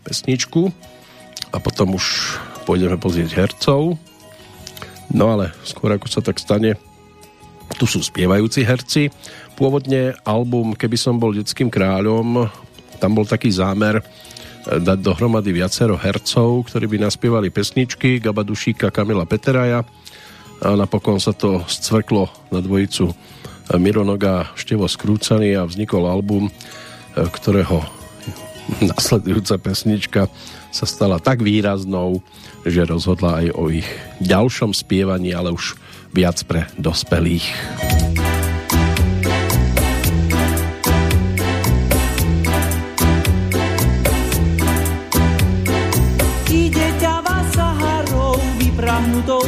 pesničku a potom už pôjdeme pozrieť hercov. No ale skôr ako sa tak stane, tu sú spievajúci herci. Pôvodne album Keby som bol detským kráľom, tam bol taký zámer eh, dať dohromady viacero hercov, ktorí by naspievali pesničky Gaba Dušíka, Kamila Peteraja a napokon sa to scvrklo na dvojicu Mironoga Števo Skrúcaný a vznikol album, eh, ktorého nasledujúca pesnička sa stala tak výraznou, že rozhodla aj o ich ďalšom spievaní, ale už viac pre dospelých. Ide ťava Saharou, vyprahnutou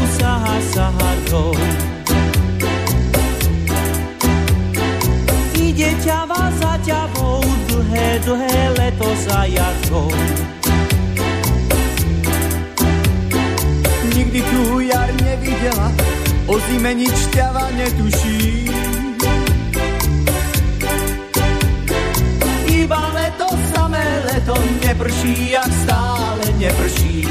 Ide ťava za ťavou, dlhé, dlhé leto za jarkou. Nikdy tu jar nevidela, o zime nič ťava netuší. Iba leto, samé leto, neprší, jak stále neprší.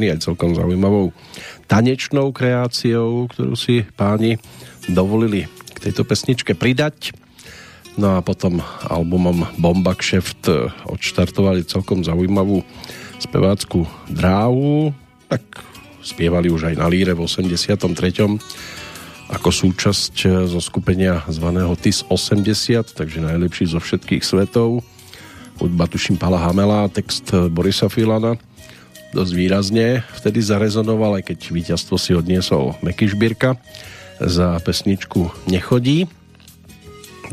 Podporený aj celkom zaujímavou tanečnou kreáciou, ktorú si páni dovolili k tejto pesničke pridať. No a potom albumom Bomba Kšeft odštartovali celkom zaujímavú spevácku dráhu, tak spievali už aj na líre v 83. ako súčasť zo skupenia zvaného TIS 80, takže najlepší zo všetkých svetov. Hudba tuším Pala Hamela, text Borisa Filana dosť výrazne vtedy zarezonoval, aj keď víťazstvo si odniesol Meky Šbírka za pesničku Nechodí.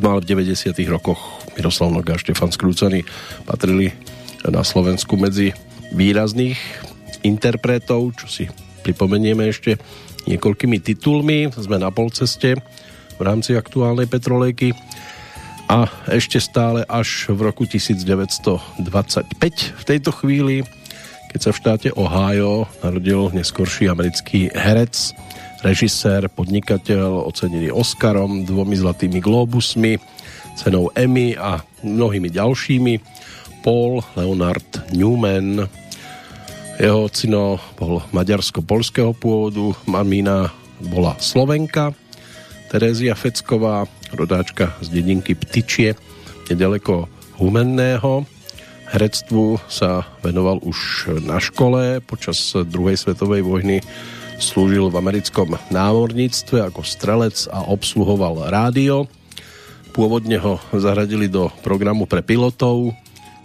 No ale v 90 rokoch Miroslav Noga a Štefan Skrúcany patrili na Slovensku medzi výrazných interpretov, čo si pripomenieme ešte niekoľkými titulmi. Sme na polceste v rámci aktuálnej petrolejky a ešte stále až v roku 1925 v tejto chvíli keď sa v štáte Ohio narodil neskorší americký herec, režisér, podnikateľ, ocenený Oscarom, dvomi zlatými globusmi, cenou Emmy a mnohými ďalšími, Paul Leonard Newman. Jeho ocino bol maďarsko-polského pôvodu, mamina bola Slovenka, Terézia Fecková, rodáčka z dedinky Ptyčie, nedaleko Humenného, Herectvu sa venoval už na škole. Počas druhej svetovej vojny slúžil v americkom námorníctve ako strelec a obsluhoval rádio. Pôvodne ho zaradili do programu pre pilotov,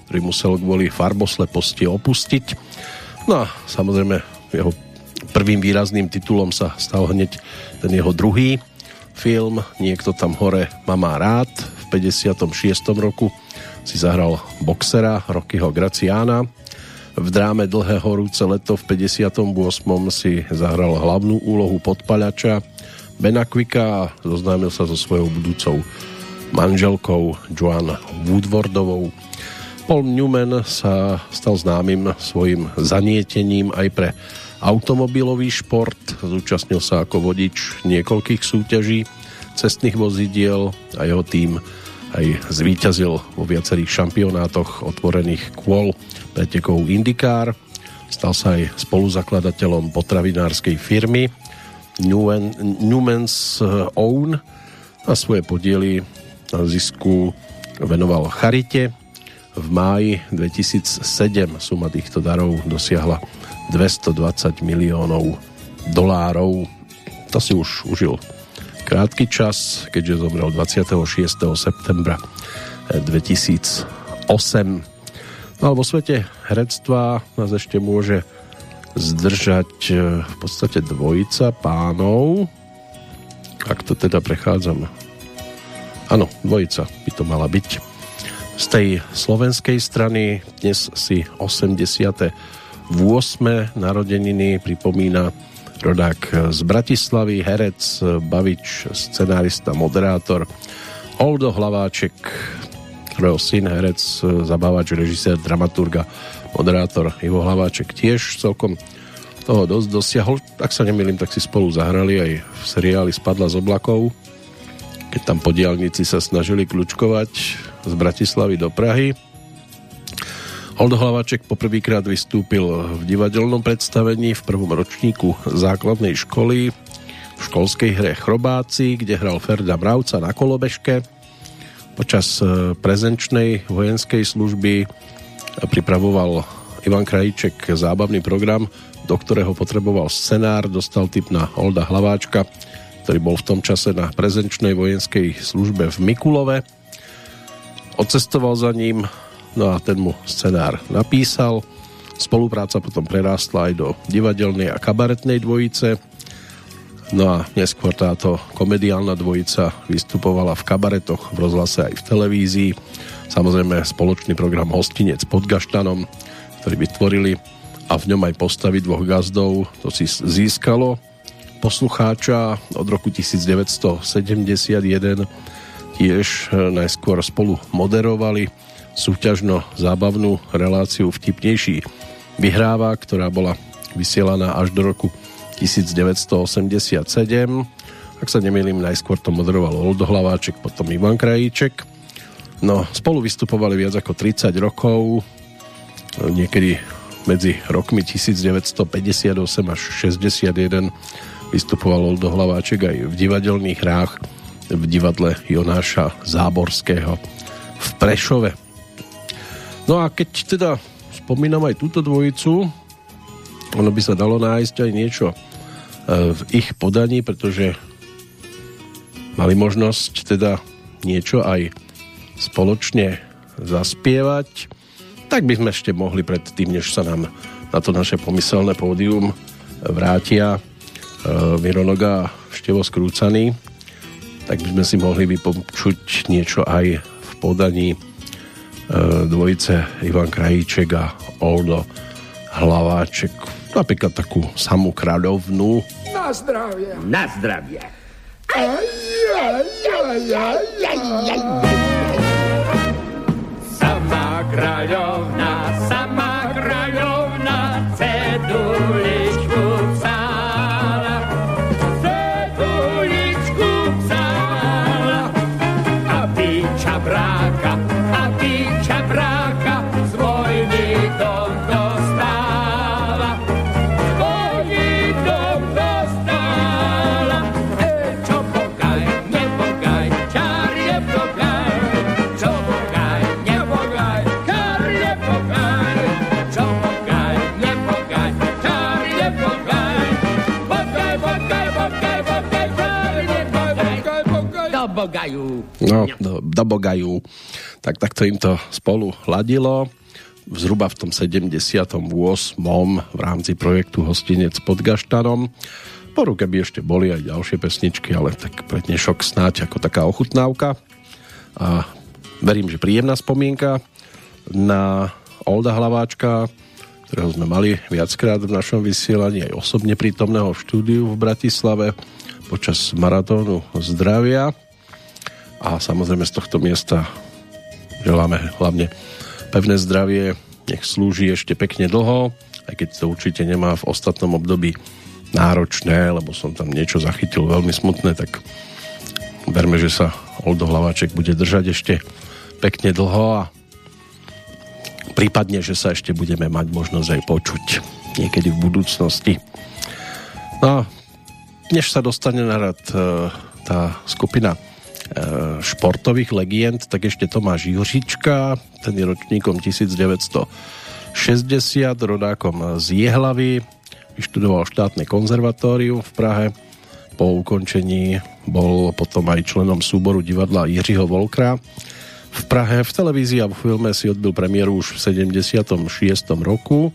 ktorý musel kvôli farbosleposti opustiť. No a samozrejme jeho prvým výrazným titulom sa stal hneď ten jeho druhý film Niekto tam hore má má rád v 56. roku si zahral boxera Rockyho Graciana. V dráme Dlhé horúce leto v 58. si zahral hlavnú úlohu podpaľača Bena Quicka a zoznámil sa so svojou budúcou manželkou Joan Woodwardovou. Paul Newman sa stal známym svojim zanietením aj pre automobilový šport. Zúčastnil sa ako vodič niekoľkých súťaží cestných vozidiel a jeho tým aj zvíťazil vo viacerých šampionátoch otvorených kôl pretekov Indikár. Stal sa aj spoluzakladateľom potravinárskej firmy Newman's Own a svoje podiely na zisku venoval Charite. V máji 2007 suma týchto darov dosiahla 220 miliónov dolárov. To si už užil krátky čas, keďže zomrel 26. septembra 2008. No a vo svete herectva nás ešte môže zdržať e, v podstate dvojica pánov. Ak to teda prechádzam. Áno, dvojica by to mala byť. Z tej slovenskej strany dnes si 88. narodeniny pripomína rodák z Bratislavy, herec, bavič, scenárista, moderátor Oldo Hlaváček, ktorého syn, herec, zabávač, režisér, dramaturga, moderátor Ivo Hlaváček tiež celkom toho dosť dosiahol. Ak sa nemýlim, tak si spolu zahrali aj v seriáli Spadla z oblakov, keď tam podielníci sa snažili kľúčkovať z Bratislavy do Prahy Oldo poprvýkrát vystúpil v divadelnom predstavení v prvom ročníku základnej školy v školskej hre Chrobáci, kde hral Ferda Mravca na kolobežke. Počas e, prezenčnej vojenskej služby pripravoval Ivan Krajíček zábavný program, do ktorého potreboval scenár, dostal tip na Olda Hlaváčka, ktorý bol v tom čase na prezenčnej vojenskej službe v Mikulove. Odcestoval za ním No a ten mu scenár napísal Spolupráca potom prerástla aj do divadelnej a kabaretnej dvojice. No a neskôr táto komediálna dvojica vystupovala v kabaretoch, v rozhlase aj v televízii. Samozrejme spoločný program Hostinec pod Gaštanom, ktorý vytvorili a v ňom aj postavy dvoch gazdov. To si získalo poslucháča od roku 1971 tiež e, najskôr spolu moderovali súťažno zábavnú reláciu vtipnejší vyhráva, ktorá bola vysielaná až do roku 1987. Ak sa nemýlim, najskôr to moderoval Oldo Hlaváček, potom Ivan Krajíček. No, spolu vystupovali viac ako 30 rokov, niekedy medzi rokmi 1958 až 61 vystupoval Oldo Hlaváček aj v divadelných hrách v divadle Jonáša Záborského v Prešove. No a keď teda spomínam aj túto dvojicu. Ono by sa dalo nájsť aj niečo e, v ich podaní, pretože mali možnosť teda niečo aj spoločne zaspievať. Tak by sme ešte mohli pred tým, než sa nám na to naše pomyselné pódium vrátia e, Mironoga Števo Skrúcaný, tak by sme si mohli vypočuť niečo aj v podaní E, dvojice Ivan Krajíček a Oldo Hlaváček. Napríklad takú samú kráľovnú. Na zdravie. Na zdravie. Aj, aj, aj, aj, aj, aj. Sama kráľovná, dobogajú. No, do, dobogajú. Tak takto im to spolu ladilo. Zhruba v tom 78. v rámci projektu Hostinec pod Gaštanom. Po ruke by ešte boli aj ďalšie pesničky, ale tak pre dnešok snáď ako taká ochutnávka. A verím, že príjemná spomienka na Olda Hlaváčka, ktorého sme mali viackrát v našom vysielaní aj osobne prítomného v štúdiu v Bratislave počas maratónu zdravia a samozrejme z tohto miesta želáme hlavne pevné zdravie, nech slúži ešte pekne dlho, aj keď to určite nemá v ostatnom období náročné, lebo som tam niečo zachytil veľmi smutné, tak verme, že sa Oldo Hlaváček bude držať ešte pekne dlho a prípadne, že sa ešte budeme mať možnosť aj počuť niekedy v budúcnosti. No, než sa dostane na rad e, tá skupina športových legend, tak ešte Tomáš Juřička, ten je ročníkom 1960, rodákom z Jehlavy, vyštudoval štátne konzervatórium v Prahe, po ukončení bol potom aj členom súboru divadla Jiřího Volkra v Prahe. V televízii a v filme si odbil premiéru už v 76. roku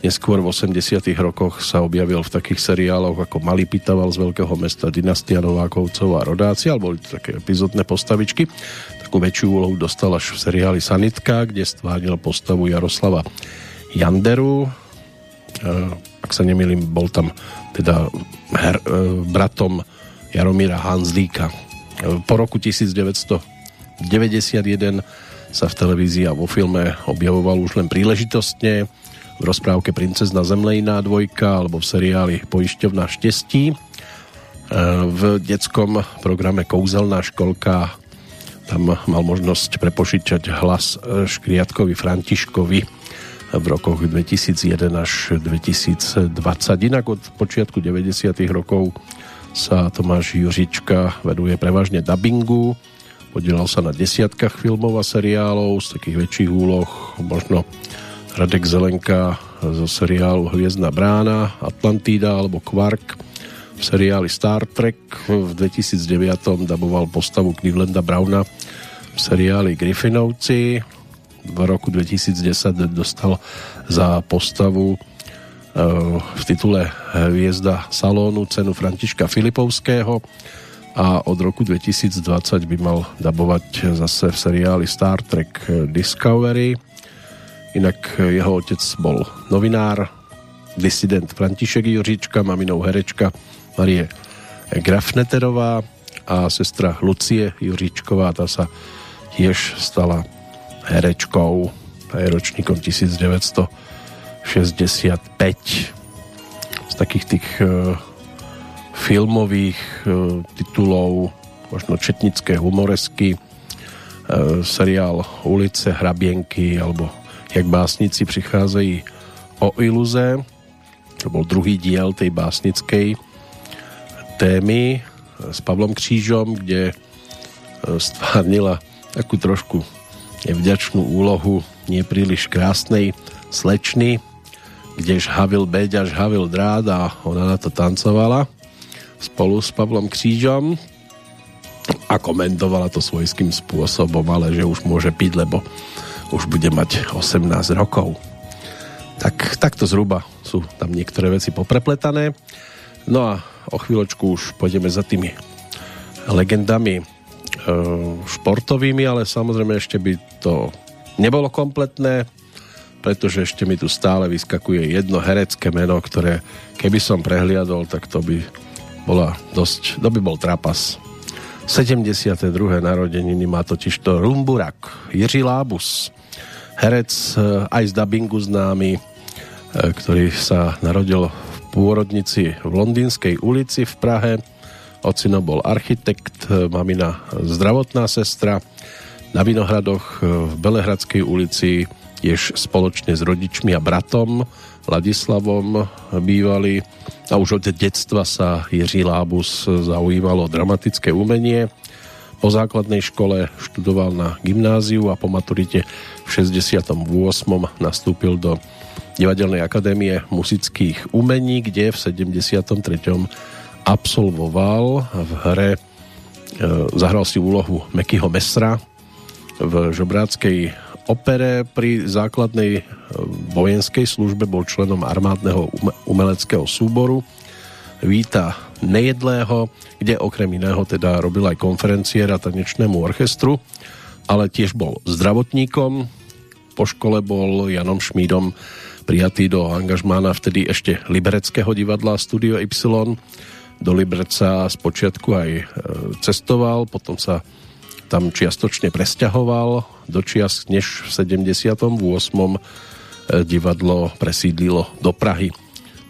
Neskôr v 80 rokoch sa objavil v takých seriáloch ako Malý Pitaval z veľkého mesta, Dynastia Novákovcov a Rodáci, alebo boli to také epizodné postavičky. Takú väčšiu úlohu dostal až v seriáli Sanitka, kde stvárnil postavu Jaroslava Janderu. E, ak sa nemýlim, bol tam teda her, e, bratom Jaromíra Hanzlíka. E, po roku 1991 sa v televízii a vo filme objavoval už len príležitostne v rozprávke Princezna Zemlejná dvojka alebo v seriáli Poišťovná štestí. E, v detskom programe Kouzelná školka tam mal možnosť prepožičať hlas Škriatkovi Františkovi v rokoch 2001 až 2020. Inak od počiatku 90. rokov sa Tomáš Juřička veduje prevažne dubbingu, podielal sa na desiatkách filmov a seriálov z takých väčších úloh, možno Radek Zelenka zo seriálu Hviezdna brána, Atlantída alebo Quark v seriáli Star Trek v 2009 daboval postavu Clevelanda Browna v seriáli Griffinovci v roku 2010 dostal za postavu v titule Hviezda salónu cenu Františka Filipovského. A od roku 2020 by mal dabovať zase v seriáli Star Trek Discovery. Inak jeho otec bol novinár, disident František Jožička, maminou herečka Marie Grafneterová a sestra Lucie Jožičková, tá sa tiež stala herečkou. Aj ročníkom 1965 z takých tých uh, filmových uh, titulov možno četnické humoresky uh, seriál Ulice, hrabienky alebo Jak básnici přicházejí o iluze to bol druhý diel tej básnickej témy s Pavlom Křížom, kde stvárnila takú trošku nevďačnú úlohu nepríliš krásnej slečny, kde žhavil beď a žhavil drát a ona na to tancovala spolu s Pavlom Křížom a komentovala to svojským spôsobom, ale že už môže piť, lebo už bude mať 18 rokov. Tak, takto zhruba sú tam niektoré veci poprepletané. No a o chvíľočku už pôjdeme za tými legendami E, športovými, ale samozrejme ešte by to nebolo kompletné, pretože ešte mi tu stále vyskakuje jedno herecké meno, ktoré keby som prehliadol, tak to by bola dosť, to by bol trapas. 72. narodeniny má totiž to Rumburak, Jiří Lábus, herec e, aj z dabingu známy, e, ktorý sa narodil v pôrodnici v Londýnskej ulici v Prahe Ocino bol architekt, e, mamina zdravotná sestra. Na Vinohradoch v Belehradskej ulici tiež spoločne s rodičmi a bratom Ladislavom bývali a už od detstva sa Jiří Lábus zaujímalo dramatické umenie. Po základnej škole študoval na gymnáziu a po maturite v 68. nastúpil do Divadelnej akadémie muzických umení, kde v 73 absolvoval v hre e, zahral si úlohu Mekyho Mesra v žobráckej opere pri základnej e, vojenskej službe bol členom armádneho umeleckého súboru Víta Nejedlého, kde okrem iného teda robil aj konferenciéra tanečnému orchestru, ale tiež bol zdravotníkom. Po škole bol Janom Šmídom prijatý do angažmána vtedy ešte Libereckého divadla Studio Y, do Liberca spočiatku aj e, cestoval, potom sa tam čiastočne presťahoval do čias, než v 78. E, divadlo presídlilo do Prahy.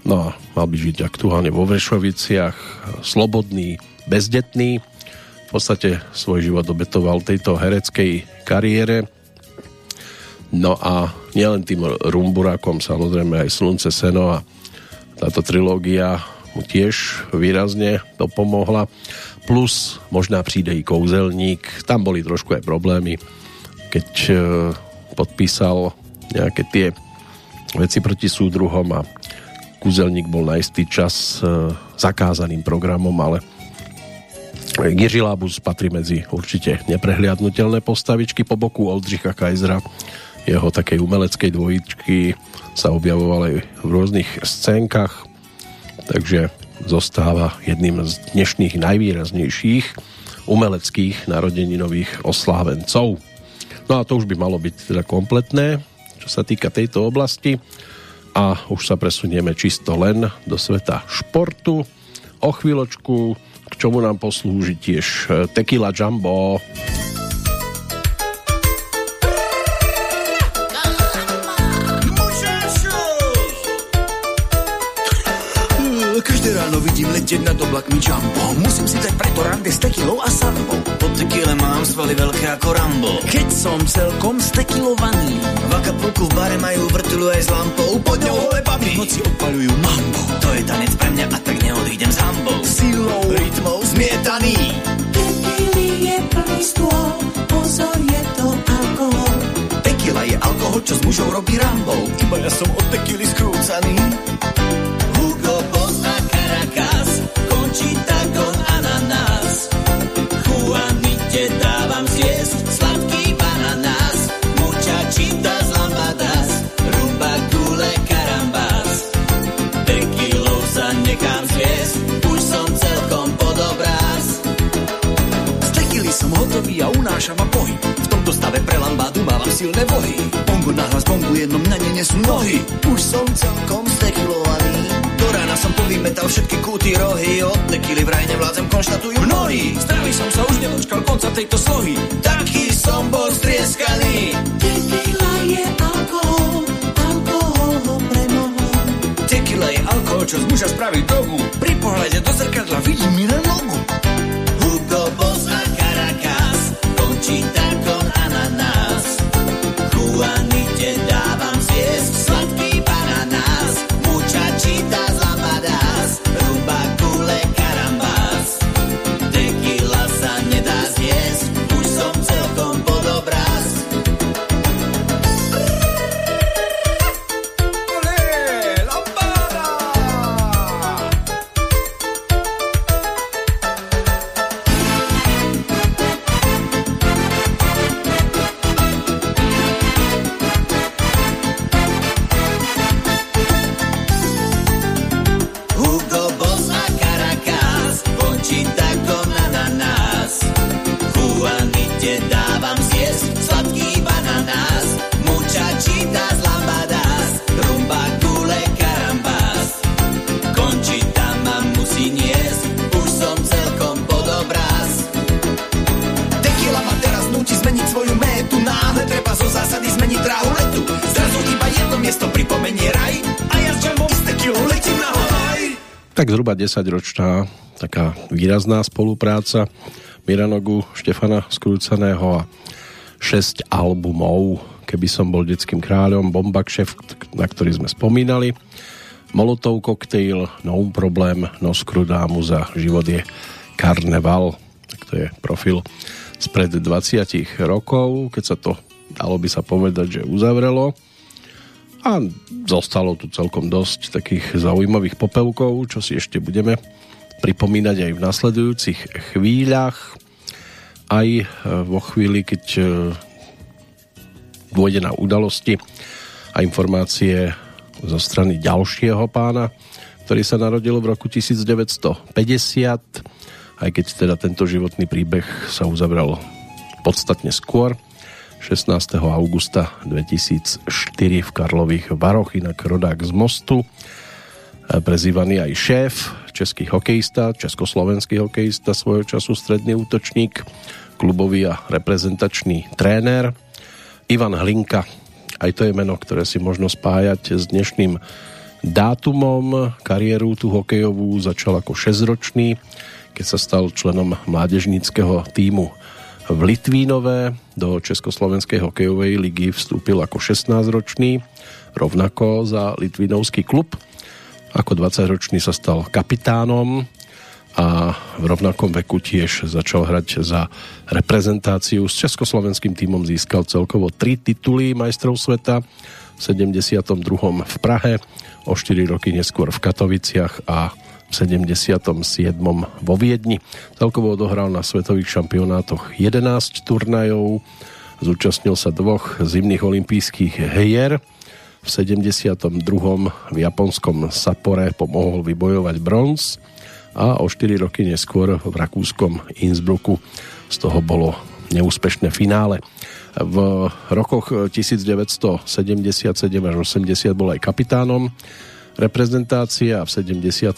No a mal by žiť aktuálne vo Vrešoviciach, slobodný, bezdetný. V podstate svoj život obetoval tejto hereckej kariére. No a nielen tým Rumburákom, samozrejme aj Slunce, Seno a táto trilógia mu tiež výrazne to pomohla. Plus možná přijde i kouzelník, tam boli trošku aj problémy, keď e, podpísal nejaké tie veci proti súdruhom a kúzelník bol na istý čas e, zakázaným programom, ale Jiří Lábus patrí medzi určite neprehliadnutelné postavičky po boku Oldřicha Kajzra jeho takej umeleckej dvojičky sa objavoval aj v rôznych scénkach takže zostáva jedným z dnešných najvýraznejších umeleckých narodeninových oslávencov. No a to už by malo byť teda kompletné, čo sa týka tejto oblasti a už sa presunieme čisto len do sveta športu. O chvíľočku, k čomu nám poslúži tiež Tequila Jumbo. Každé ráno vidím letět nad oblakmi jumbo. Musím si dať preto rande s tekilou a sambou. Po tekile mám svaly veľké ako Rambo. Keď som celkom stekilovaný V Acapulku v bare majú vrtulu aj s lampou. Pod ňou holé baby. Noci odpalujú mambo To je tanec pre mňa a tak neodídem s hambou. Silou, rytmou zmietaný. Tekily je plný stôl Pozor, je to alkohol. Tekila je alkohol, čo s mužou robí Rambou. Iba ja som od tekily skrúcaný nechám zviesť, už som celkom pod obráz. Som hotový a unáša ma pohyb. V tomto stave pre lambádu mávam silné vohy. Bongo nahlas bongu, jedno mňa nenesú nohy. Už som celkom stekilovaný. Do rána som povymetal všetky kúty, rohy. Od tekily vraj nevládzem, konštatujú mnohí. Zdravý som sa už nedočkal konca tejto slohy. Taký som bol strieskaný. Tekila je alkohol. Alkohol, čo z muža spraví drogu. Pri pohľade do zrkadla vidím mi na nogu. 10-ročná taká výrazná spolupráca Miranogu, Štefana Skrúcaného a 6 albumov. Keby som bol detským kráľom, Bomba Kšeft, na ktorý sme spomínali. Molotov koktejl, No problém, Noskrudámu za život je Karneval. Tak to je profil spred 20 rokov, keď sa to dalo by sa povedať, že uzavrelo a zostalo tu celkom dosť takých zaujímavých popelkov, čo si ešte budeme pripomínať aj v nasledujúcich chvíľach. Aj e, vo chvíli, keď e, dôjde na udalosti a informácie zo strany ďalšieho pána, ktorý sa narodil v roku 1950, aj keď teda tento životný príbeh sa uzavrel podstatne skôr, 16. augusta 2004 v Karlových Varoch, inak rodák z Mostu, prezývaný aj šéf, český hokejista, československý hokejista svojho času, stredný útočník, klubový a reprezentačný tréner. Ivan Hlinka, aj to je meno, ktoré si možno spájať s dnešným dátumom. Kariéru tú hokejovú začal ako 6-ročný, keď sa stal členom mládežníckého týmu v Litvínové. Do Československej hokejovej ligy vstúpil ako 16-ročný, rovnako za Litvínovský klub. Ako 20-ročný sa stal kapitánom a v rovnakom veku tiež začal hrať za reprezentáciu. S československým týmom získal celkovo tri tituly majstrov sveta v 72. v Prahe, o 4 roky neskôr v Katoviciach a 77. vo Viedni. Celkovo odohral na svetových šampionátoch 11 turnajov, zúčastnil sa dvoch zimných olympijských hier, v 72. v japonskom Sapore pomohol vybojovať bronz a o 4 roky neskôr v rakúskom Innsbrucku z toho bolo neúspešné finále. V rokoch 1977 až 80 bol aj kapitánom reprezentácie a v 78.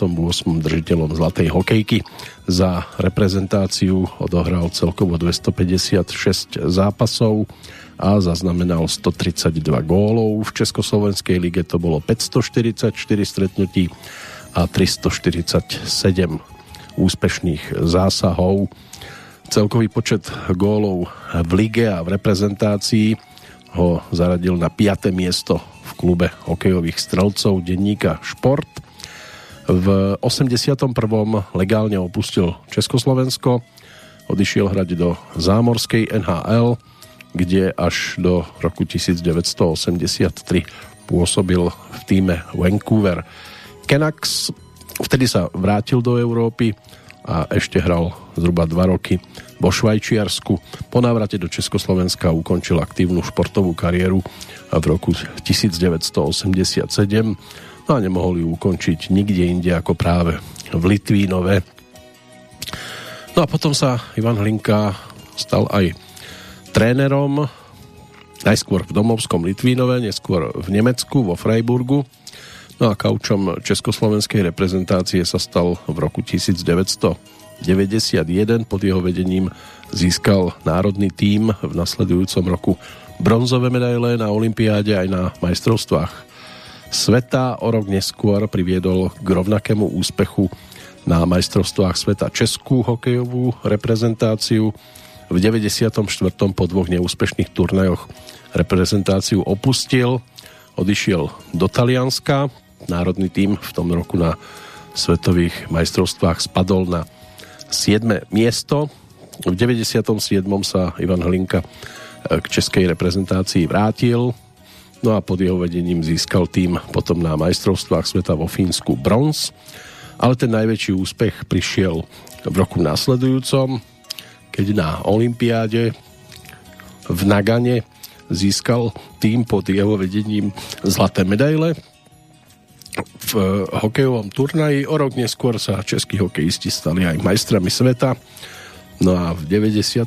držiteľom zlatej hokejky. Za reprezentáciu odohral celkovo 256 zápasov a zaznamenal 132 gólov. V Československej lige to bolo 544 stretnutí a 347 úspešných zásahov. Celkový počet gólov v lige a v reprezentácii ho zaradil na 5. miesto klube hokejových strelcov denníka Šport. V 81. legálne opustil Československo, odišiel hrať do zámorskej NHL, kde až do roku 1983 pôsobil v týme Vancouver Canucks. Vtedy sa vrátil do Európy a ešte hral zhruba dva roky vo Švajčiarsku. Po návrate do Československa ukončil aktívnu športovú kariéru v roku 1987 no a nemohol ju ukončiť nikde inde ako práve v Litvínove. No a potom sa Ivan Hlinka stal aj trénerom najskôr v domovskom Litvínove, neskôr v Nemecku, vo Freiburgu. No a kaučom československej reprezentácie sa stal v roku 1991. Pod jeho vedením získal národný tím v nasledujúcom roku bronzové medaile na Olympiáde aj na majstrovstvách sveta. O rok neskôr priviedol k rovnakému úspechu na majstrovstvách sveta českú hokejovú reprezentáciu v 94. po dvoch neúspešných turnajoch reprezentáciu opustil, odišiel do Talianska. Národný tým v tom roku na svetových majstrovstvách spadol na 7. miesto. V 97. sa Ivan Hlinka eh, k českej reprezentácii vrátil, no a pod jeho vedením získal tým potom na majstrovstvách sveta vo Fínsku bronz, ale ten najväčší úspech prišiel v roku nasledujúcom, keď na Olympiáde v Nagane získal tým pod jeho vedením zlaté medaile v hokejovom turnaji. O rok neskôr sa českí hokejisti stali aj majstrami sveta. No a v 99.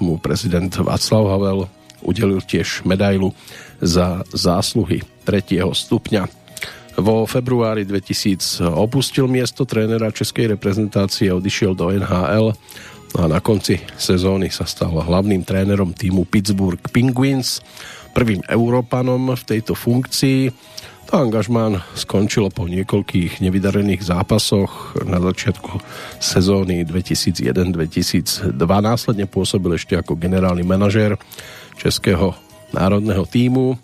mu prezident Václav Havel udelil tiež medailu za zásluhy tretieho stupňa. Vo februári 2000 opustil miesto trénera českej reprezentácie, odišiel do NHL No a na konci sezóny sa stal hlavným trénerom týmu Pittsburgh Penguins, prvým Európanom v tejto funkcii. Angažmán skončilo po niekoľkých nevydarených zápasoch na začiatku sezóny 2001-2002. Následne pôsobil ešte ako generálny manažér Českého národného týmu.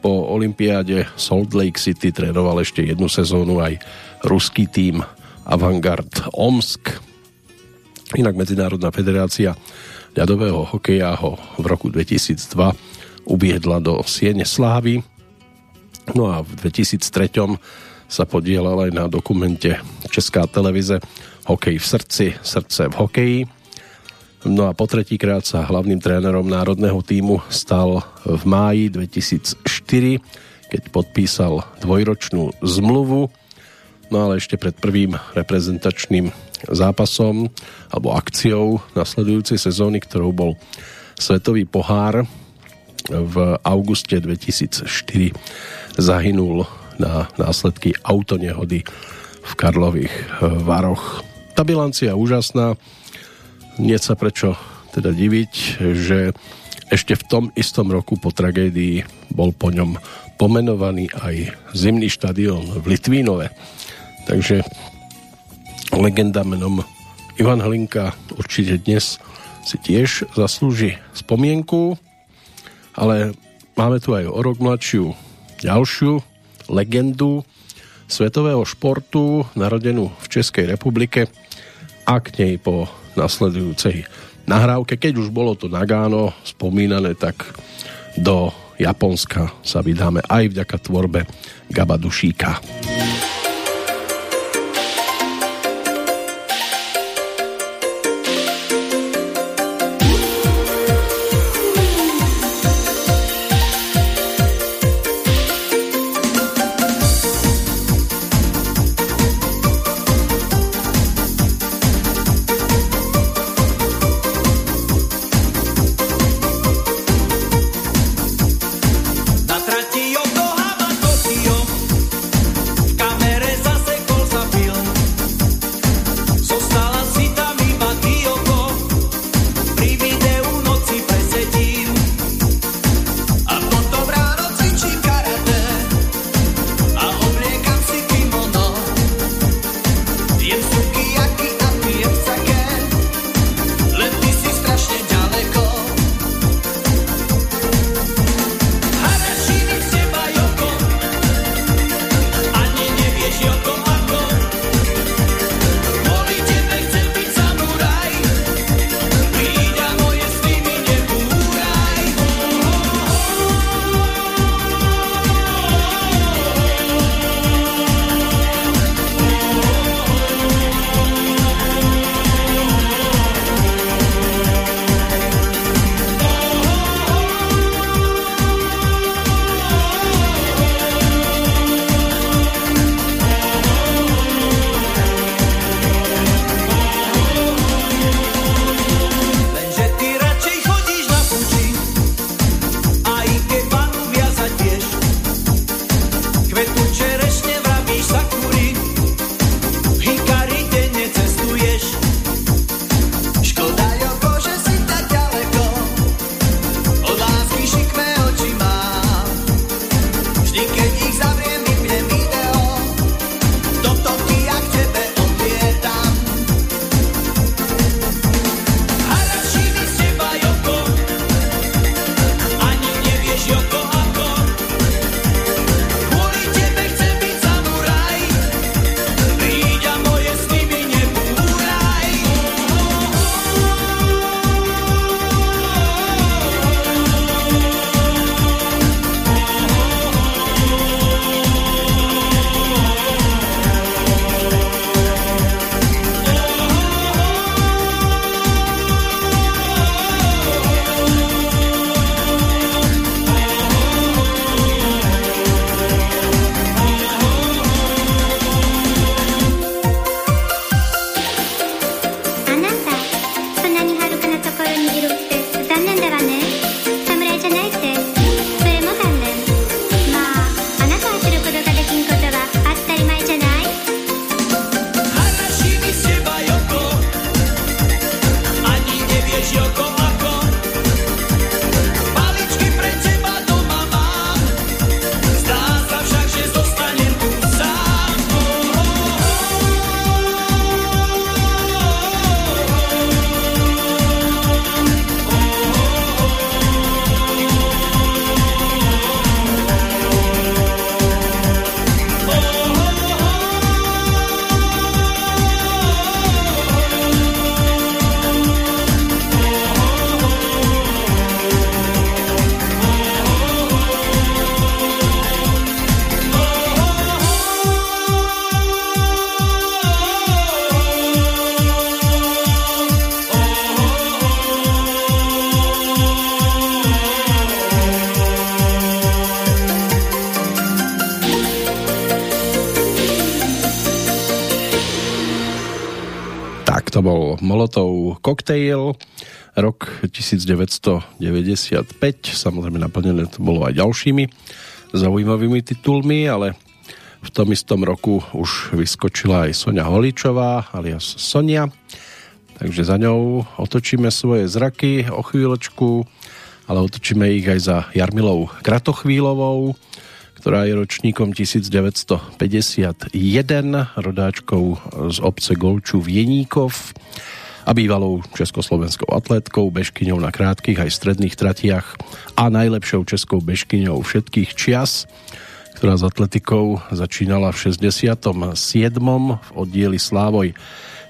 Po olympiáde Salt Lake City trénoval ešte jednu sezónu aj ruský tým Avangard Omsk Inak Medzinárodná federácia ľadového hokeja ho v roku 2002 uviedla do Siene Slávy. No a v 2003 sa podielal aj na dokumente Česká televize Hokej v srdci, srdce v hokeji. No a po tretíkrát sa hlavným trénerom národného týmu stal v máji 2004, keď podpísal dvojročnú zmluvu. No ale ešte pred prvým reprezentačným zápasom alebo akciou nasledujúcej sezóny, ktorou bol Svetový pohár v auguste 2004 zahynul na následky autonehody v Karlových Varoch. Tá bilancia úžasná, nie sa prečo teda diviť, že ešte v tom istom roku po tragédii bol po ňom pomenovaný aj zimný štadión v Litvínove. Takže legenda menom Ivan Hlinka určite dnes si tiež zaslúži spomienku, ale máme tu aj o rok mladšiu ďalšiu legendu svetového športu, narodenú v Českej republike a k nej po nasledujúcej nahrávke, keď už bolo to Nagano spomínané, tak do Japonska sa vydáme aj vďaka tvorbe Gaba Dušíka. Cocktail, rok 1995, samozrejme naplnené to bolo aj ďalšími zaujímavými titulmi, ale v tom istom roku už vyskočila aj Sonia Holíčová, alias Sonia, takže za ňou otočíme svoje zraky o chvíľočku, ale otočíme ich aj za Jarmilou Kratochvílovou, ktorá je ročníkom 1951, rodáčkou z obce Golču Jeníkov a bývalou československou atlétkou, bežkyňou na krátkých aj stredných tratiach a najlepšou českou bežkyňou všetkých čias, ktorá s atletikou začínala v 67. v oddieli Slávoj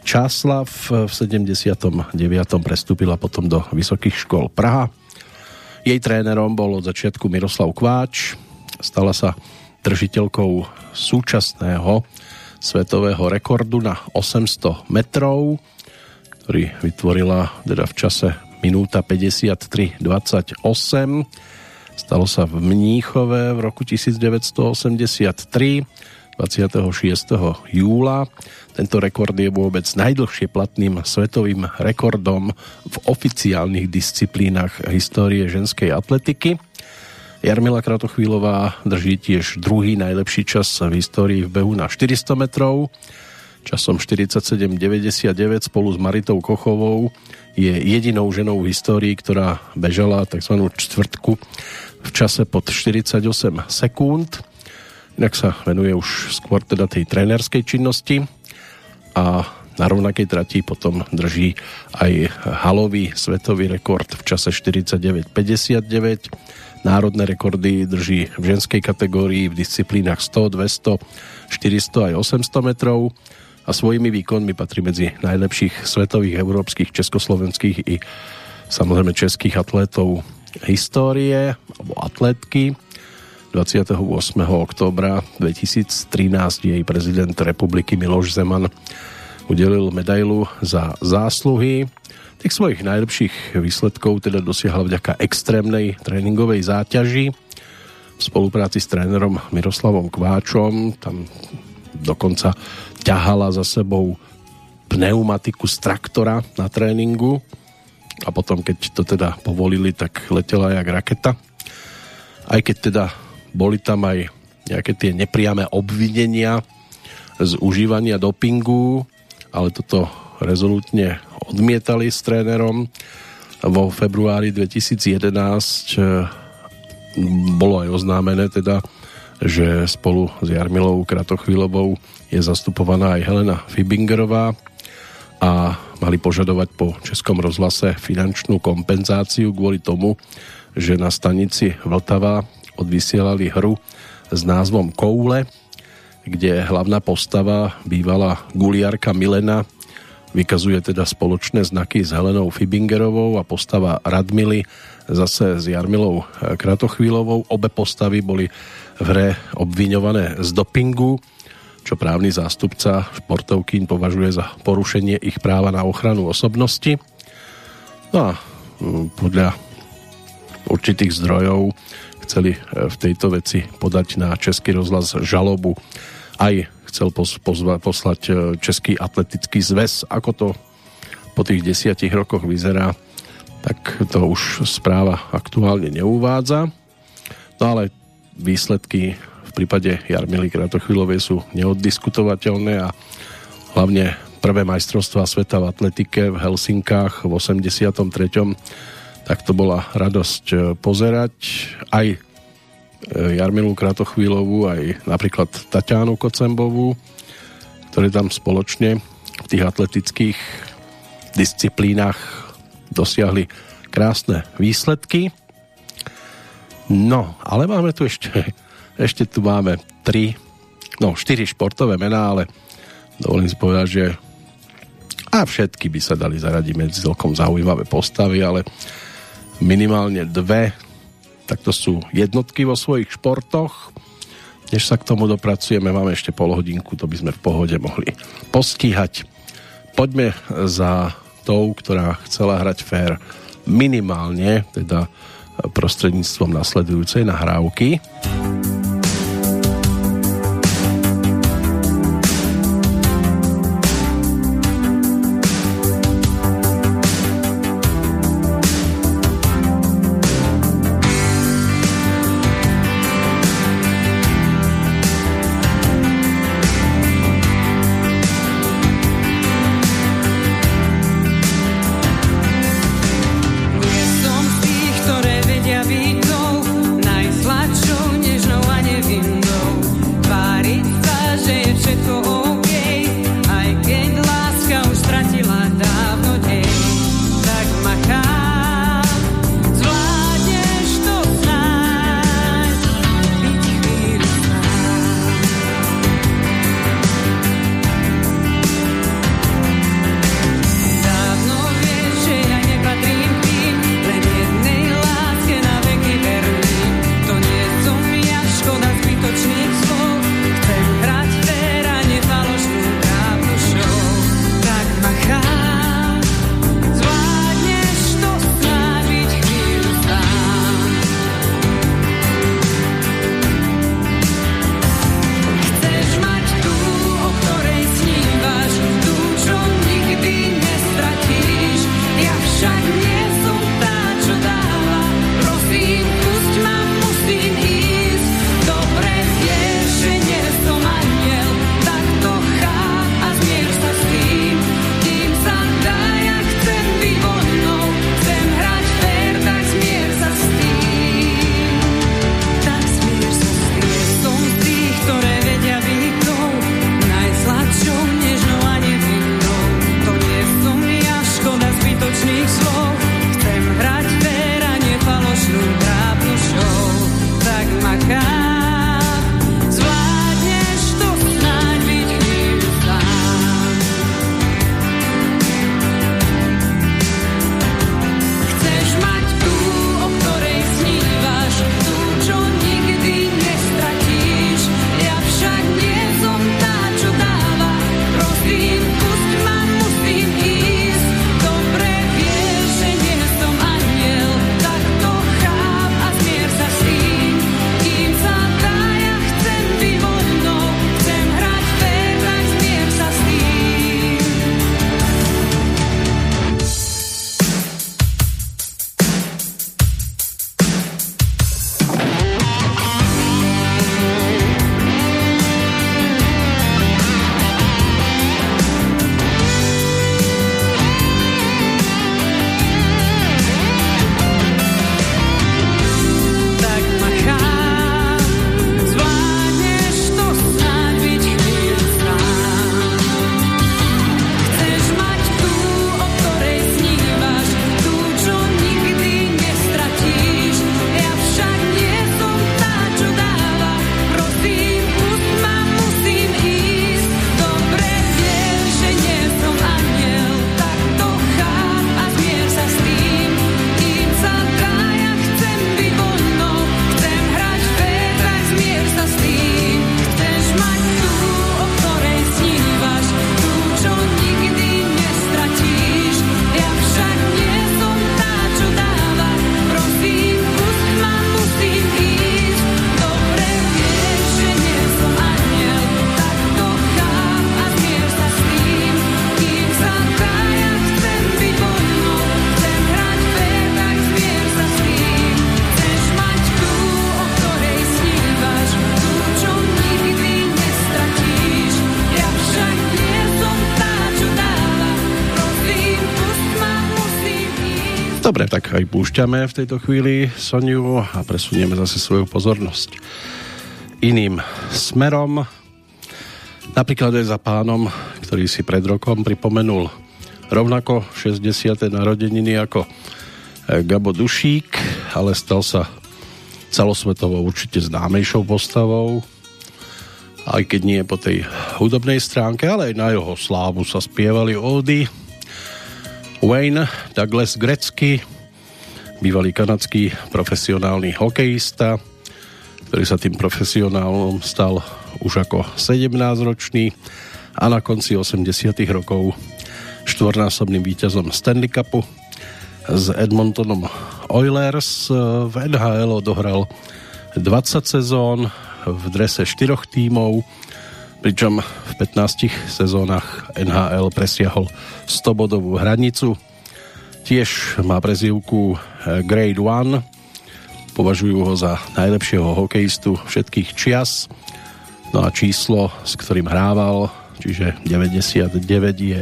Čáslav, v 79. prestúpila potom do Vysokých škôl Praha. Jej trénerom bol od začiatku Miroslav Kváč, Stala sa držiteľkou súčasného svetového rekordu na 800 metrov, ktorý vytvorila teda v čase minúta 53.28. Stalo sa v Mníchove v roku 1983 26. júla. Tento rekord je vôbec najdlhšie platným svetovým rekordom v oficiálnych disciplínach histórie ženskej atletiky. Jarmila Kratochvílová drží tiež druhý najlepší čas v histórii v behu na 400 metrov. Časom 47,99 spolu s Maritou Kochovou je jedinou ženou v histórii, ktorá bežala tzv. čtvrtku v čase pod 48 sekúnd. Inak sa venuje už skôr teda tej trénerskej činnosti a na rovnakej trati potom drží aj halový svetový rekord v čase 49,59 Národné rekordy drží v ženskej kategórii v disciplínach 100, 200, 400 aj 800 metrov a svojimi výkonmi patrí medzi najlepších svetových, európskych, československých i samozrejme českých atlétov histórie alebo atlétky. 28. októbra 2013 jej prezident republiky Miloš Zeman udelil medailu za zásluhy Tých svojich najlepších výsledkov teda dosiahla vďaka extrémnej tréningovej záťaži v spolupráci s trénerom Miroslavom Kváčom. Tam dokonca ťahala za sebou pneumatiku z traktora na tréningu a potom, keď to teda povolili, tak letela jak raketa. Aj keď teda boli tam aj nejaké tie nepriame obvinenia z užívania dopingu, ale toto rezolutne odmietali s trénerom. Vo februári 2011 eh, bolo aj oznámené teda, že spolu s Jarmilou Kratochvílovou je zastupovaná aj Helena Fibingerová a mali požadovať po Českom rozhlase finančnú kompenzáciu kvôli tomu, že na stanici Vltava odvysielali hru s názvom Koule, kde hlavná postava bývala guliarka Milena Vykazuje teda spoločné znaky s Helenou Fibingerovou a postava Radmily zase s Jarmilou Kratochvílovou. Obe postavy boli v hre obviňované z dopingu, čo právny zástupca športovkín považuje za porušenie ich práva na ochranu osobnosti. No a mm, podľa určitých zdrojov chceli v tejto veci podať na Český rozhlas žalobu aj chcel pozva, poslať e, Český atletický zväz. Ako to po tých desiatich rokoch vyzerá, tak to už správa aktuálne neuvádza. No ale výsledky v prípade Jarmily Kratochvílovej sú neoddiskutovateľné a hlavne prvé majstrovstvá sveta v atletike v Helsinkách v 83. tak to bola radosť e, pozerať aj Eh, Jarmilu Kratochvílovú aj napríklad Tatianu Kocembovú, ktoré tam spoločne v tých atletických disciplínach dosiahli krásne výsledky. No, ale máme tu ešte, ešte tu máme tri, no štyri športové mená, ale dovolím si povedať, že a všetky by sa dali zaradiť medzi celkom zaujímavé postavy, ale minimálne dve tak to sú jednotky vo svojich športoch. Než sa k tomu dopracujeme, máme ešte pol hodinku, to by sme v pohode mohli postíhať. Poďme za tou, ktorá chcela hrať fair minimálne, teda prostredníctvom nasledujúcej nahrávky. Dobre, tak aj púšťame v tejto chvíli Soniu a presunieme zase svoju pozornosť iným smerom. Napríklad aj za pánom, ktorý si pred rokom pripomenul rovnako 60. narodeniny ako eh, Gabo Dušík, ale stal sa celosvetovo určite známejšou postavou, aj keď nie po tej hudobnej stránke, ale aj na jeho slávu sa spievali ódy Wayne Douglas Grecky, bývalý kanadský profesionálny hokejista, ktorý sa tým profesionálom stal už ako 17-ročný a na konci 80 rokov štvornásobným víťazom Stanley Cupu s Edmontonom Oilers. V NHL odohral 20 sezón v drese štyroch tímov, pričom v 15 sezónach NHL presiahol 100-bodovú hranicu. Tiež má prezývku eh, Grade 1, považujú ho za najlepšieho hokejistu všetkých čias. No a číslo, s ktorým hrával, čiže 99 je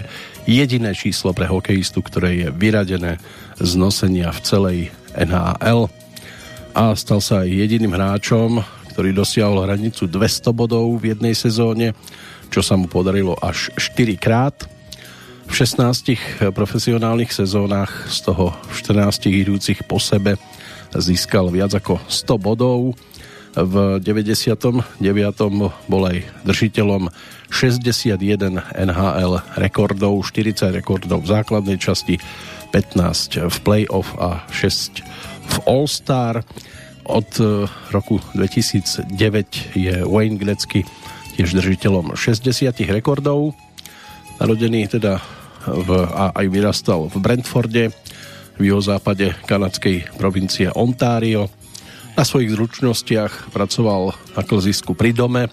jediné číslo pre hokejistu, ktoré je vyradené z nosenia v celej NHL a stal sa aj jediným hráčom, ktorý dosiahol hranicu 200 bodov v jednej sezóne, čo sa mu podarilo až 4 krát. V 16 profesionálnych sezónach, z toho 14 idúcich po sebe, získal viac ako 100 bodov. V 99. bol aj držiteľom 61 NHL rekordov, 40 rekordov v základnej časti, 15 v playoff a 6 v All-Star. Od e, roku 2009 je Wayne Gretzky tiež držiteľom 60 rekordov. Narodený teda v, a aj vyrastal v Brentforde, v jeho západe kanadskej provincie Ontario. Na svojich zručnostiach pracoval na klzisku pri dome,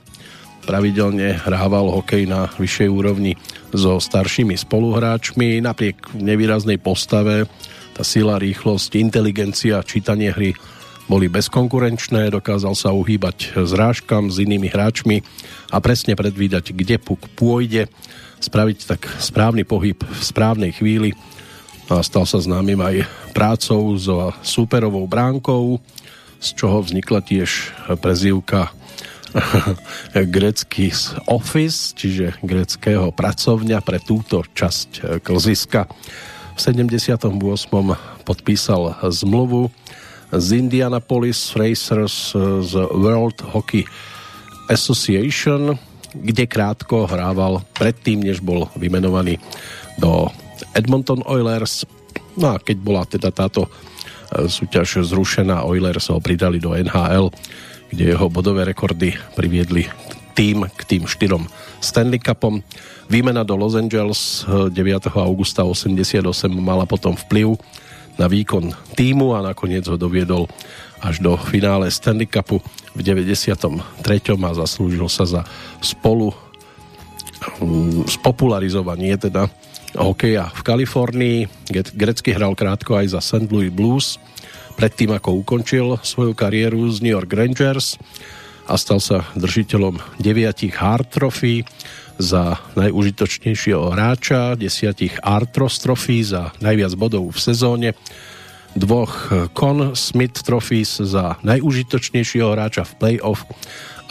pravidelne hrával hokej na vyššej úrovni so staršími spoluhráčmi, napriek nevýraznej postave, tá sila, rýchlosť, inteligencia, čítanie hry boli bezkonkurenčné, dokázal sa uhýbať zrážkam s inými hráčmi a presne predvídať, kde puk pôjde, spraviť tak správny pohyb v správnej chvíli a stal sa známym aj prácou so súperovou bránkou, z čoho vznikla tiež prezývka grecký office, čiže greckého pracovňa pre túto časť klziska. V 78. podpísal zmluvu z Indianapolis Racers z World Hockey Association, kde krátko hrával predtým, než bol vymenovaný do Edmonton Oilers. No a keď bola teda táto e, súťaž zrušená, Oilers ho pridali do NHL, kde jeho bodové rekordy priviedli tým k tým štyrom Stanley Cupom. Výmena do Los Angeles 9. E, augusta 88 mala potom vplyv na výkon týmu a nakoniec ho doviedol až do finále Stanley Cupu v 93. a zaslúžil sa za spolu um, spopularizovanie teda hokeja v Kalifornii. Grecky hral krátko aj za St. Louis Blues predtým ako ukončil svoju kariéru z New York Rangers a stal sa držiteľom deviatich Hart Trophy za najúžitočnejšieho hráča, desiatich Artros Trophy za najviac bodov v sezóne, dvoch Con Smith Trophies za najúžitočnejšieho hráča v playoff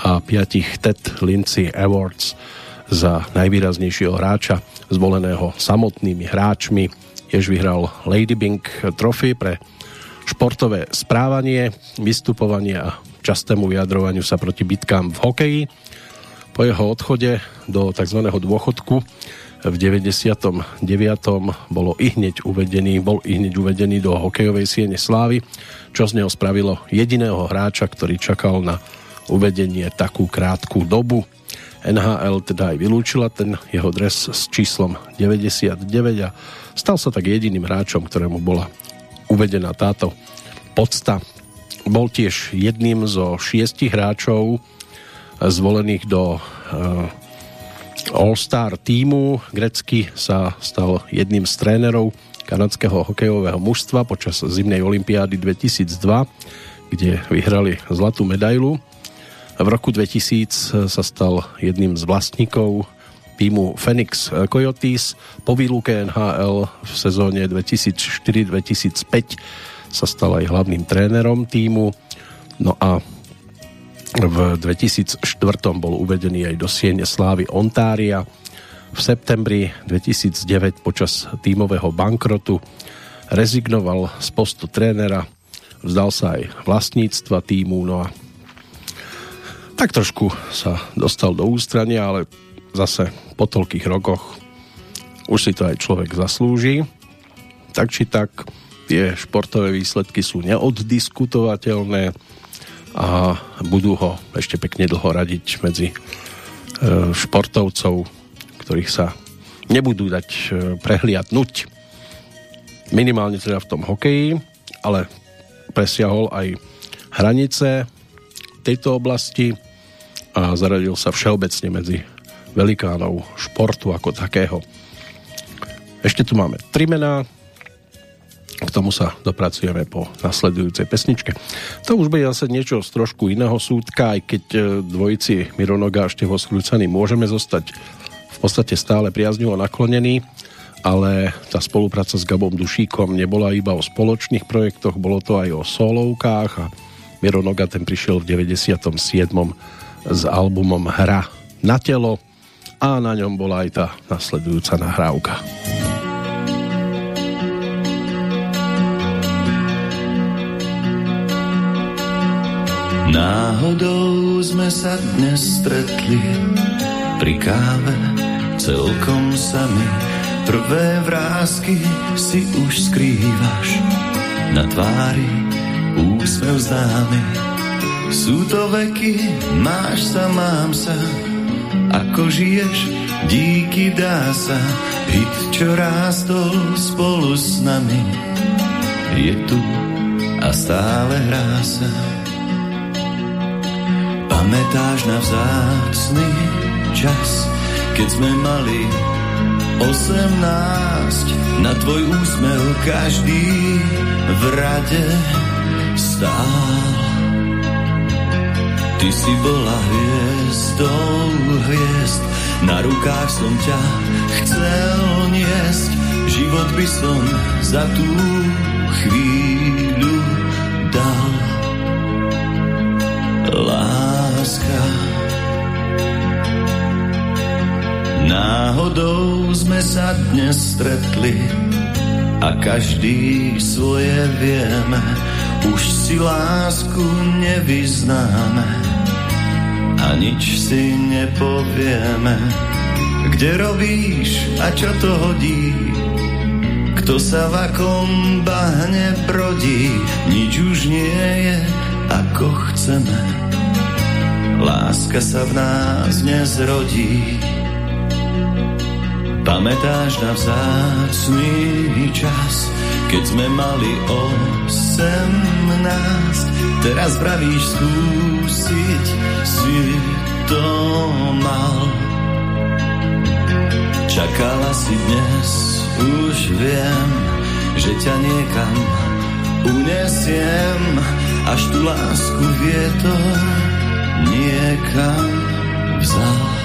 a piatich Ted Lindsay Awards za najvýraznejšieho hráča zvoleného samotnými hráčmi. Tiež vyhral Lady Bing Trophy pre športové správanie, vystupovanie a častému vyjadrovaniu sa proti bitkám v hokeji po jeho odchode do tzv. dôchodku v 99. bolo i hneď uvedený, bol i hneď uvedený do hokejovej siene slávy, čo z neho spravilo jediného hráča, ktorý čakal na uvedenie takú krátku dobu. NHL teda aj vylúčila ten jeho dres s číslom 99 a stal sa tak jediným hráčom, ktorému bola uvedená táto podsta. Bol tiež jedným zo šiestich hráčov, zvolených do eh, All-Star týmu. Grecky sa stal jedným z trénerov kanadského hokejového mužstva počas zimnej olympiády 2002, kde vyhrali zlatú medailu. V roku 2000 sa stal jedným z vlastníkov týmu Phoenix Coyotes. Po výluke NHL v sezóne 2004-2005 sa stal aj hlavným trénerom týmu. No a v 2004 bol uvedený aj do Siene Slávy Ontária. V septembri 2009 počas tímového bankrotu rezignoval z postu trénera, vzdal sa aj vlastníctva týmu, no a tak trošku sa dostal do ústrania, ale zase po toľkých rokoch už si to aj človek zaslúži. Tak či tak, tie športové výsledky sú neoddiskutovateľné a budú ho ešte pekne dlho radiť medzi e, športovcov, ktorých sa nebudú dať e, prehliadnúť. Minimálne teda v tom hokeji, ale presiahol aj hranice tejto oblasti a zaradil sa všeobecne medzi velikánov športu ako takého. Ešte tu máme tri mená, k tomu sa dopracujeme po nasledujúcej pesničke. To už bude zase niečo z trošku iného súdka, aj keď e, dvojici Mironoga a Števo Skrúcaný môžeme zostať v podstate stále priazňovo naklonení, ale tá spolupráca s Gabom Dušíkom nebola iba o spoločných projektoch, bolo to aj o solovkách a Mironoga ten prišiel v 97 s albumom Hra na telo a na ňom bola aj tá nasledujúca nahrávka. Náhodou sme sa dnes stretli pri káve celkom sami. Prvé vrázky si už skrývaš na tvári úsmev známy sú to veky, máš sa, mám sa, ako žiješ, díky dá sa, hit, čo rástol spolu s nami, je tu a stále hrá sa. Pamätáš na vzácný čas, keď sme mali osemnáct, na tvoj úsmev každý v rade stál. Ty si bola hviezdou hviezd, na rukách som ťa chcel niesť, život by som za tú chvíľu dal. Láska. Náhodou sme sa dnes stretli a každý svoje vieme, už si lásku nevyznáme a nič si nepovieme. Kde robíš a čo to hodí? Kto sa v akom bahne brodí? Nič už nie je ako chceme. Láska sa v nás nezrodí. Pamätáš na vzácný čas, keď sme mali osemnáct, teraz pravíš skúsiť si to mal. Čakala si dnes, už viem, že ťa niekam unesiem, až tu lásku vietor niekam vzal.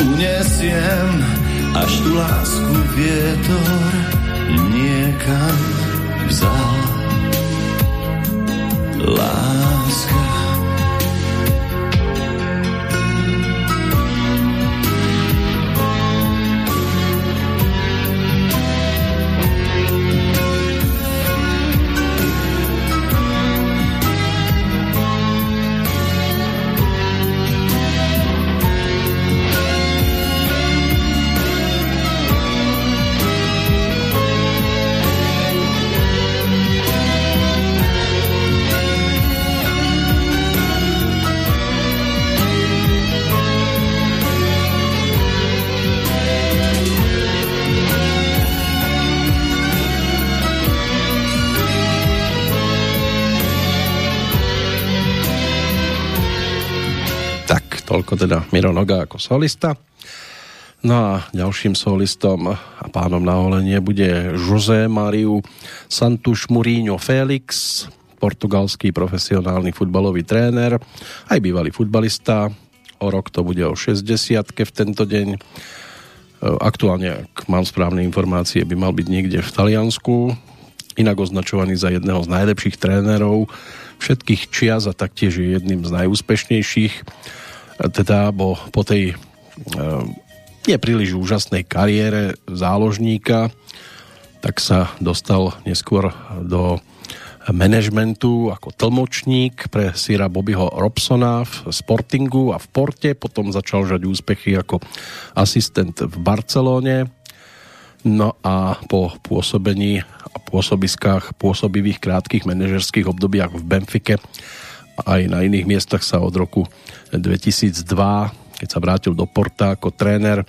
unesiem, až tu lásku vietor niekam vzal. Láska teda Miro Noga ako solista. No a ďalším solistom a pánom na holenie bude José Mariu Santuš Mourinho Félix, portugalský profesionálny futbalový tréner, aj bývalý futbalista. O rok to bude o 60 v tento deň. E, aktuálne, ak mám správne informácie, by mal byť niekde v Taliansku, inak označovaný za jedného z najlepších trénerov všetkých čias a taktiež je jedným z najúspešnejších teda bo po tej e, nepríliš úžasnej kariére záložníka tak sa dostal neskôr do manažmentu ako tlmočník pre Sira Bobbyho Robsona v Sportingu a v Porte, potom začal žať úspechy ako asistent v Barcelóne. No a po pôsobení a pôsobiskách, pôsobivých krátkých manažerských obdobiach v Benfike aj na iných miestach sa od roku 2002, keď sa vrátil do Porta ako tréner, e,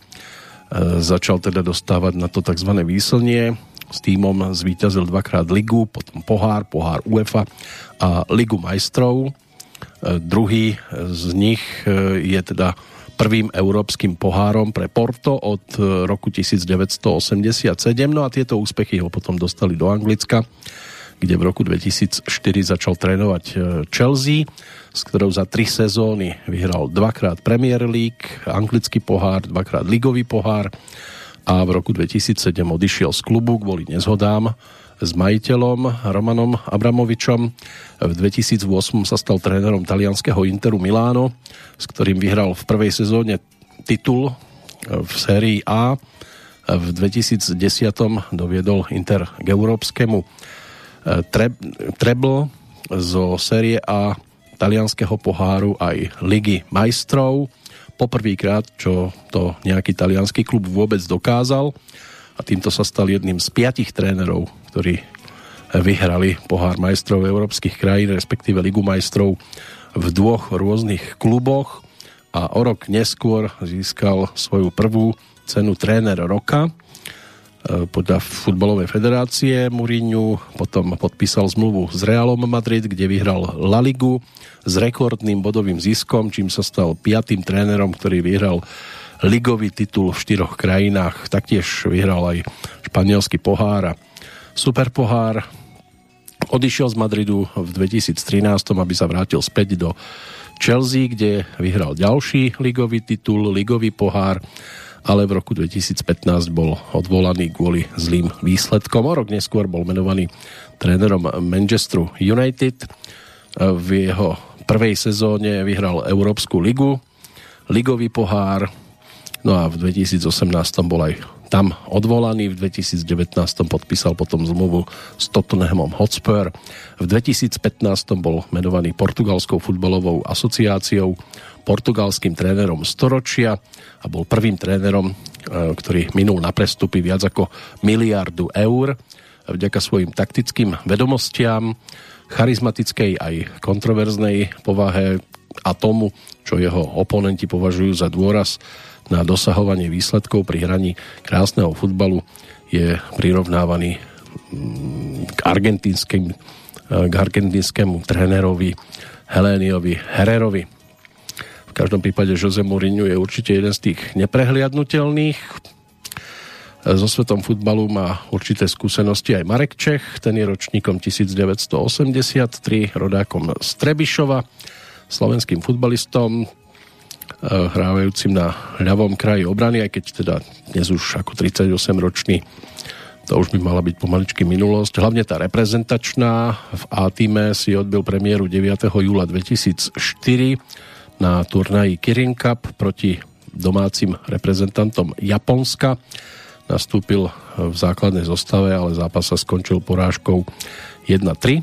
začal teda dostávať na to tzv. výslnie. S týmom zvíťazil dvakrát ligu, potom pohár, pohár UEFA a ligu majstrov. E, druhý z nich e, je teda prvým európskym pohárom pre Porto od roku 1987. No a tieto úspechy ho potom dostali do Anglicka kde v roku 2004 začal trénovať e, Chelsea, s ktorou za tri sezóny vyhral dvakrát Premier League, anglický pohár, dvakrát ligový pohár a v roku 2007 odišiel z klubu kvôli nezhodám s majiteľom Romanom Abramovičom. V 2008 sa stal trénerom talianského Interu Miláno, s ktorým vyhral v prvej sezóne titul e, v sérii A. V 2010 doviedol Inter k európskemu treble zo série A talianského poháru aj Ligy majstrov. Poprvýkrát, čo to nejaký talianský klub vôbec dokázal. A týmto sa stal jedným z piatich trénerov, ktorí vyhrali pohár majstrov európskych krajín, respektíve Ligu majstrov v dvoch rôznych kluboch. A o rok neskôr získal svoju prvú cenu tréner roka podľa futbalovej federácie Mourinho, potom podpísal zmluvu s Realom Madrid, kde vyhral La Ligu s rekordným bodovým ziskom, čím sa stal piatým trénerom, ktorý vyhral ligový titul v štyroch krajinách. Taktiež vyhral aj španielský pohár a super pohár. Odišiel z Madridu v 2013, aby sa vrátil späť do Chelsea, kde vyhral ďalší ligový titul, ligový pohár ale v roku 2015 bol odvolaný kvôli zlým výsledkom. O rok neskôr bol menovaný trénerom Manchesteru United. V jeho prvej sezóne vyhral Európsku ligu, ligový pohár, no a v 2018 bol aj tam odvolaný, v 2019 podpísal potom zmluvu s Tottenhamom Hotspur. V 2015 bol menovaný portugalskou futbalovou asociáciou portugalským trénerom storočia a bol prvým trénerom, e, ktorý minul na prestupy viac ako miliardu eur vďaka svojim taktickým vedomostiam, charizmatickej aj kontroverznej povahe a tomu, čo jeho oponenti považujú za dôraz na dosahovanie výsledkov pri hraní krásneho futbalu, je prirovnávaný mm, k argentinskému trénerovi Heléniovi Hererovi. V každom prípade Jose Mourinho je určite jeden z tých neprehliadnutelných. So svetom futbalu má určité skúsenosti aj Marek Čech, ten je ročníkom 1983, rodákom z Trebišova, slovenským futbalistom. hrávajúcim na ľavom kraji obrany, aj keď teda dnes už ako 38-ročný to už by mala byť pomaličky minulosť. Hlavne tá reprezentačná v A-týme si odbil premiéru 9. júla 2004 na turnaji Kirin Cup proti domácim reprezentantom Japonska. Nastúpil v základnej zostave, ale zápas sa skončil porážkou 1-3.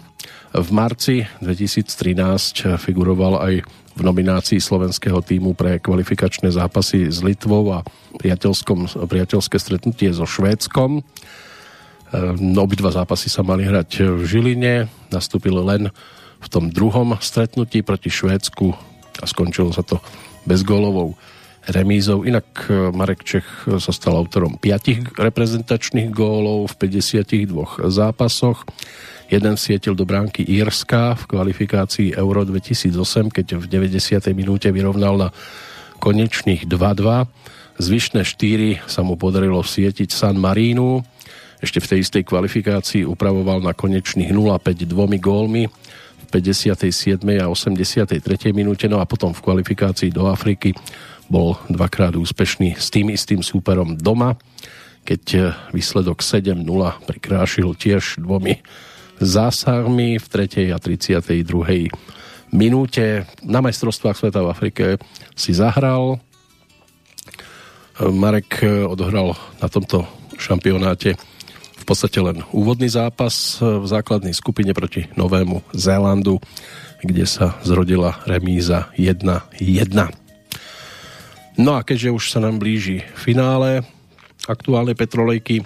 V marci 2013 figuroval aj v nominácii slovenského týmu pre kvalifikačné zápasy s Litvou a priateľské stretnutie so Švédskom. Ehm, obidva zápasy sa mali hrať v Žiline, nastúpil len v tom druhom stretnutí proti Švédsku a skončilo sa to bezgólovou remízou. Inak e, Marek Čech sa stal autorom 5 reprezentačných gólov v 52 zápasoch. Jeden sietil do bránky Írska v kvalifikácii Euro 2008, keď v 90. minúte vyrovnal na konečných 2-2. Zvyšné 4 sa mu podarilo sietiť San Marínu ešte v tej istej kvalifikácii upravoval na konečných 0-5 dvomi gólmi 57. a 83. minúte, no a potom v kvalifikácii do Afriky bol dvakrát úspešný s tým istým súperom doma, keď výsledok 7-0 prikrášil tiež dvomi zásahmi v 3. a 32. minúte. Na majstrovstvách sveta v Afrike si zahral. Marek odohral na tomto šampionáte podstate len úvodný zápas v základnej skupine proti Novému Zélandu, kde sa zrodila remíza 1-1. No a keďže už sa nám blíži finále aktuálnej Petrolejky,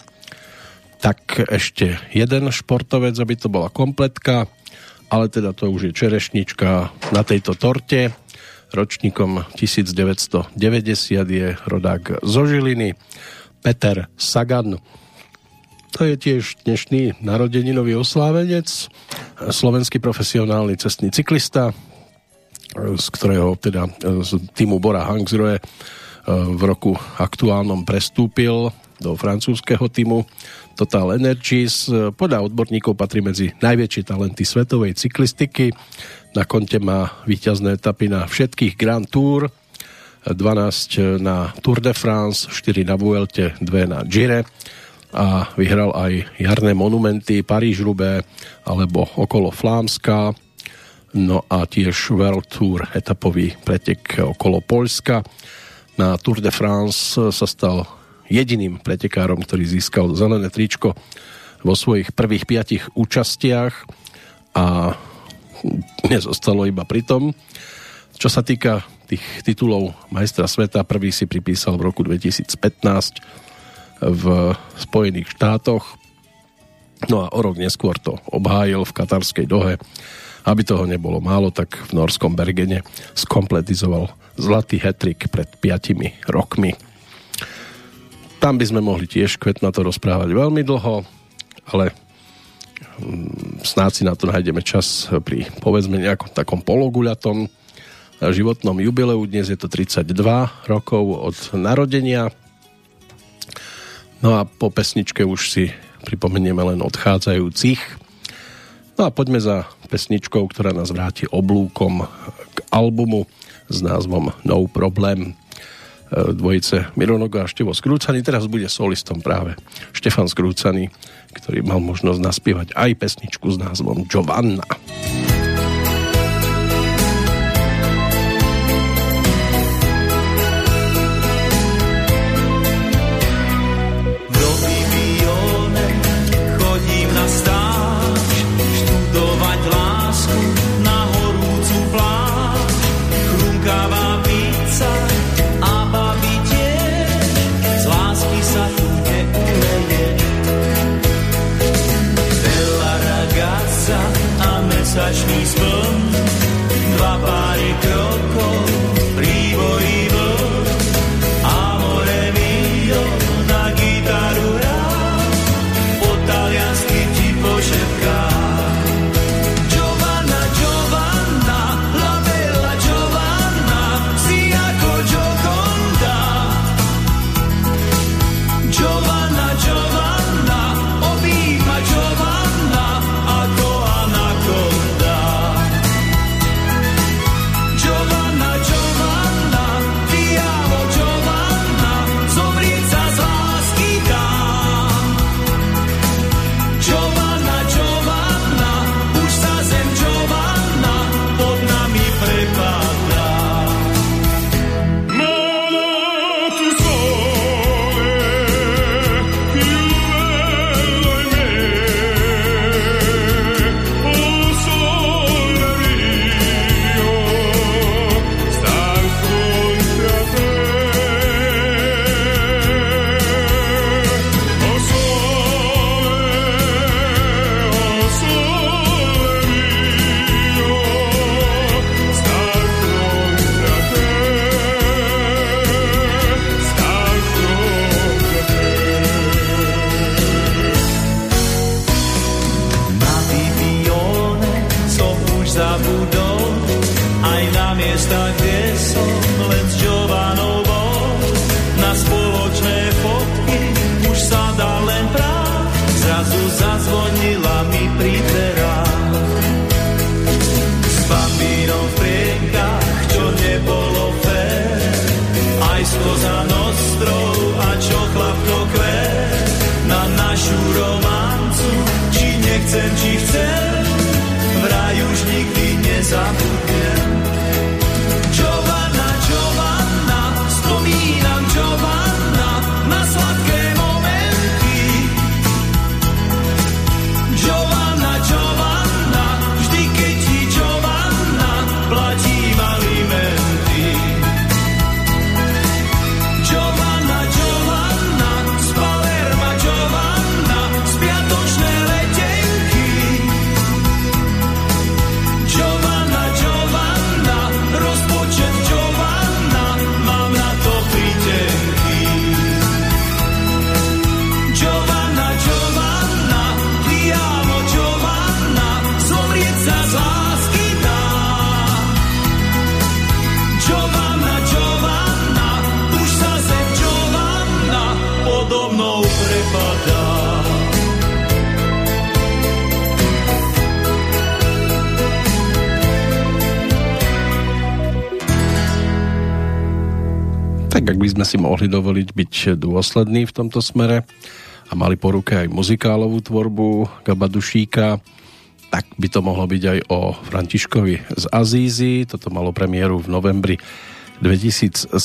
tak ešte jeden športovec, aby to bola kompletka, ale teda to už je čerešnička na tejto torte. Ročníkom 1990 je rodák zo Žiliny, Peter Sagan. To je tiež dnešný narodeninový oslávenec, slovenský profesionálny cestný cyklista, z ktorého teda z týmu Bora Hangsroje e, v roku aktuálnom prestúpil do francúzského týmu Total Energies. Podľa odborníkov patrí medzi najväčšie talenty svetovej cyklistiky. Na konte má víťazné etapy na všetkých Grand Tour, 12 na Tour de France, 4 na Vuelte, 2 na Gire a vyhral aj jarné monumenty paríž rubé alebo okolo Flámska. No a tiež World Tour etapový pretek okolo Polska na Tour de France sa stal jediným pretekárom, ktorý získal zelené tričko vo svojich prvých piatich účastiach a nezostalo iba pri tom. Čo sa týka tých titulov majstra sveta, prvý si pripísal v roku 2015 v Spojených štátoch. No a o rok neskôr to obhájil v katarskej dohe. Aby toho nebolo málo, tak v norskom Bergene skompletizoval zlatý hetrik pred 5 rokmi. Tam by sme mohli tiež kvet na to rozprávať veľmi dlho, ale mm, snáď si na to nájdeme čas pri povedzme nejakom takom pologuľatom životnom jubileu. Dnes je to 32 rokov od narodenia No a po pesničke už si pripomenieme len odchádzajúcich. No a poďme za pesničkou, ktorá nás vráti oblúkom k albumu s názvom No Problem e, dvojice Mironogo a Števo Skrúcaný. Teraz bude solistom práve Štefan Skrúcaný, ktorý mal možnosť naspievať aj pesničku s názvom Giovanna. Giovanna. Asiu romancu, ci nie chcę, ci chcę, w raju już nie zapomnę. Sme si mohli dovoliť byť dôslední v tomto smere a mali po ruke aj muzikálovú tvorbu Gaba Dušíka, tak by to mohlo byť aj o Františkovi z Azízy. Toto malo premiéru v novembri 2007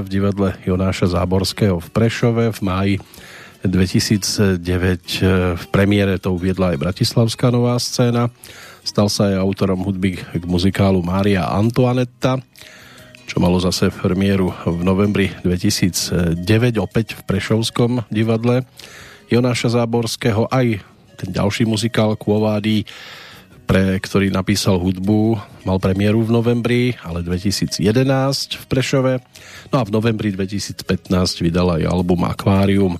v divadle Jonáša Záborského v Prešove. V máji 2009 v premiére to uviedla aj Bratislavská nová scéna. Stal sa aj autorom hudby k muzikálu Mária Antoanetta čo malo zase premiéru v novembri 2009 opäť v Prešovskom divadle Jonáša Záborského aj ten ďalší muzikál Kuovády, pre ktorý napísal hudbu, mal premiéru v novembri, ale 2011 v Prešove. No a v novembri 2015 vydal aj album Aquarium,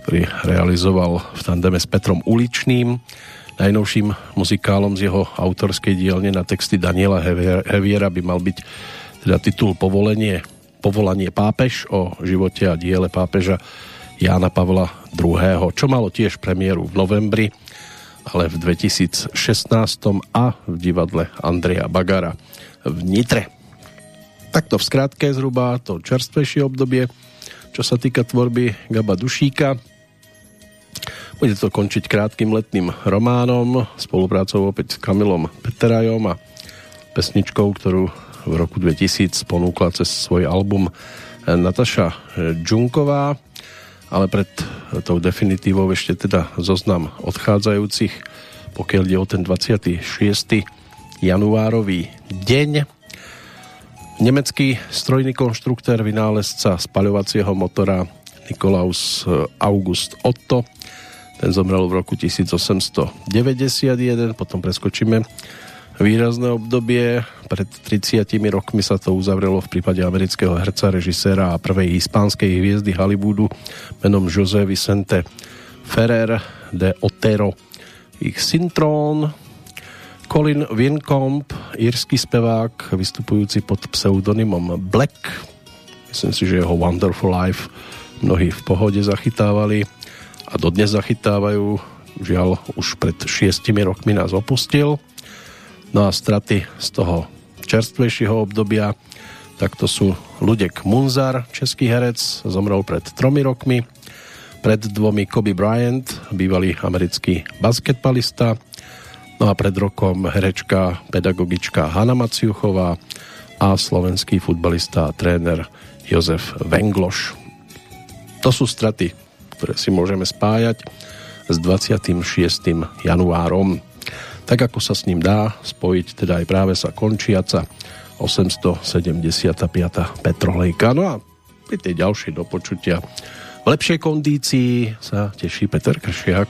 ktorý realizoval v tandeme s Petrom Uličným. Najnovším muzikálom z jeho autorskej dielne na texty Daniela Heviera by mal byť teda titul Povolenie, Povolanie pápež o živote a diele pápeža Jána Pavla II., čo malo tiež premiéru v novembri, ale v 2016 a v divadle Andreja Bagara v Nitre. Takto v skrátke zhruba to čerstvejšie obdobie, čo sa týka tvorby Gaba Dušíka. Bude to končiť krátkým letným románom, spoluprácou opäť s Kamilom Peterajom a pesničkou, ktorú v roku 2000 ponúkla cez svoj album Nataša Džunková, ale pred tou definitívou ešte teda zoznam odchádzajúcich, pokiaľ ide o ten 26. januárový deň. Nemecký strojný konštruktér, vynálezca spaľovacieho motora Nikolaus August Otto, ten zomrel v roku 1891, potom preskočíme výrazné obdobie. Pred 30 rokmi sa to uzavrelo v prípade amerického herca, režiséra a prvej hispánskej hviezdy Hollywoodu menom José Vicente Ferrer de Otero. Ich syntrón Colin Wincombe, írsky spevák, vystupujúci pod pseudonymom Black. Myslím si, že jeho Wonderful Life mnohí v pohode zachytávali a dodnes zachytávajú. Žiaľ, už pred šiestimi rokmi nás opustil. No a straty z toho čerstvejšieho obdobia, tak to sú Ludek Munzar, český herec, zomrel pred tromi rokmi. Pred dvomi Kobe Bryant, bývalý americký basketbalista. No a pred rokom herečka, pedagogička Hanna Maciuchová a slovenský futbalista a tréner Jozef Vengloš. To sú straty, ktoré si môžeme spájať s 26. januárom tak ako sa s ním dá spojiť teda aj práve sa končiaca 875. Petrolejka. No a pri tej ďalšej dopočutia v lepšej kondícii sa teší Peter Kršiak.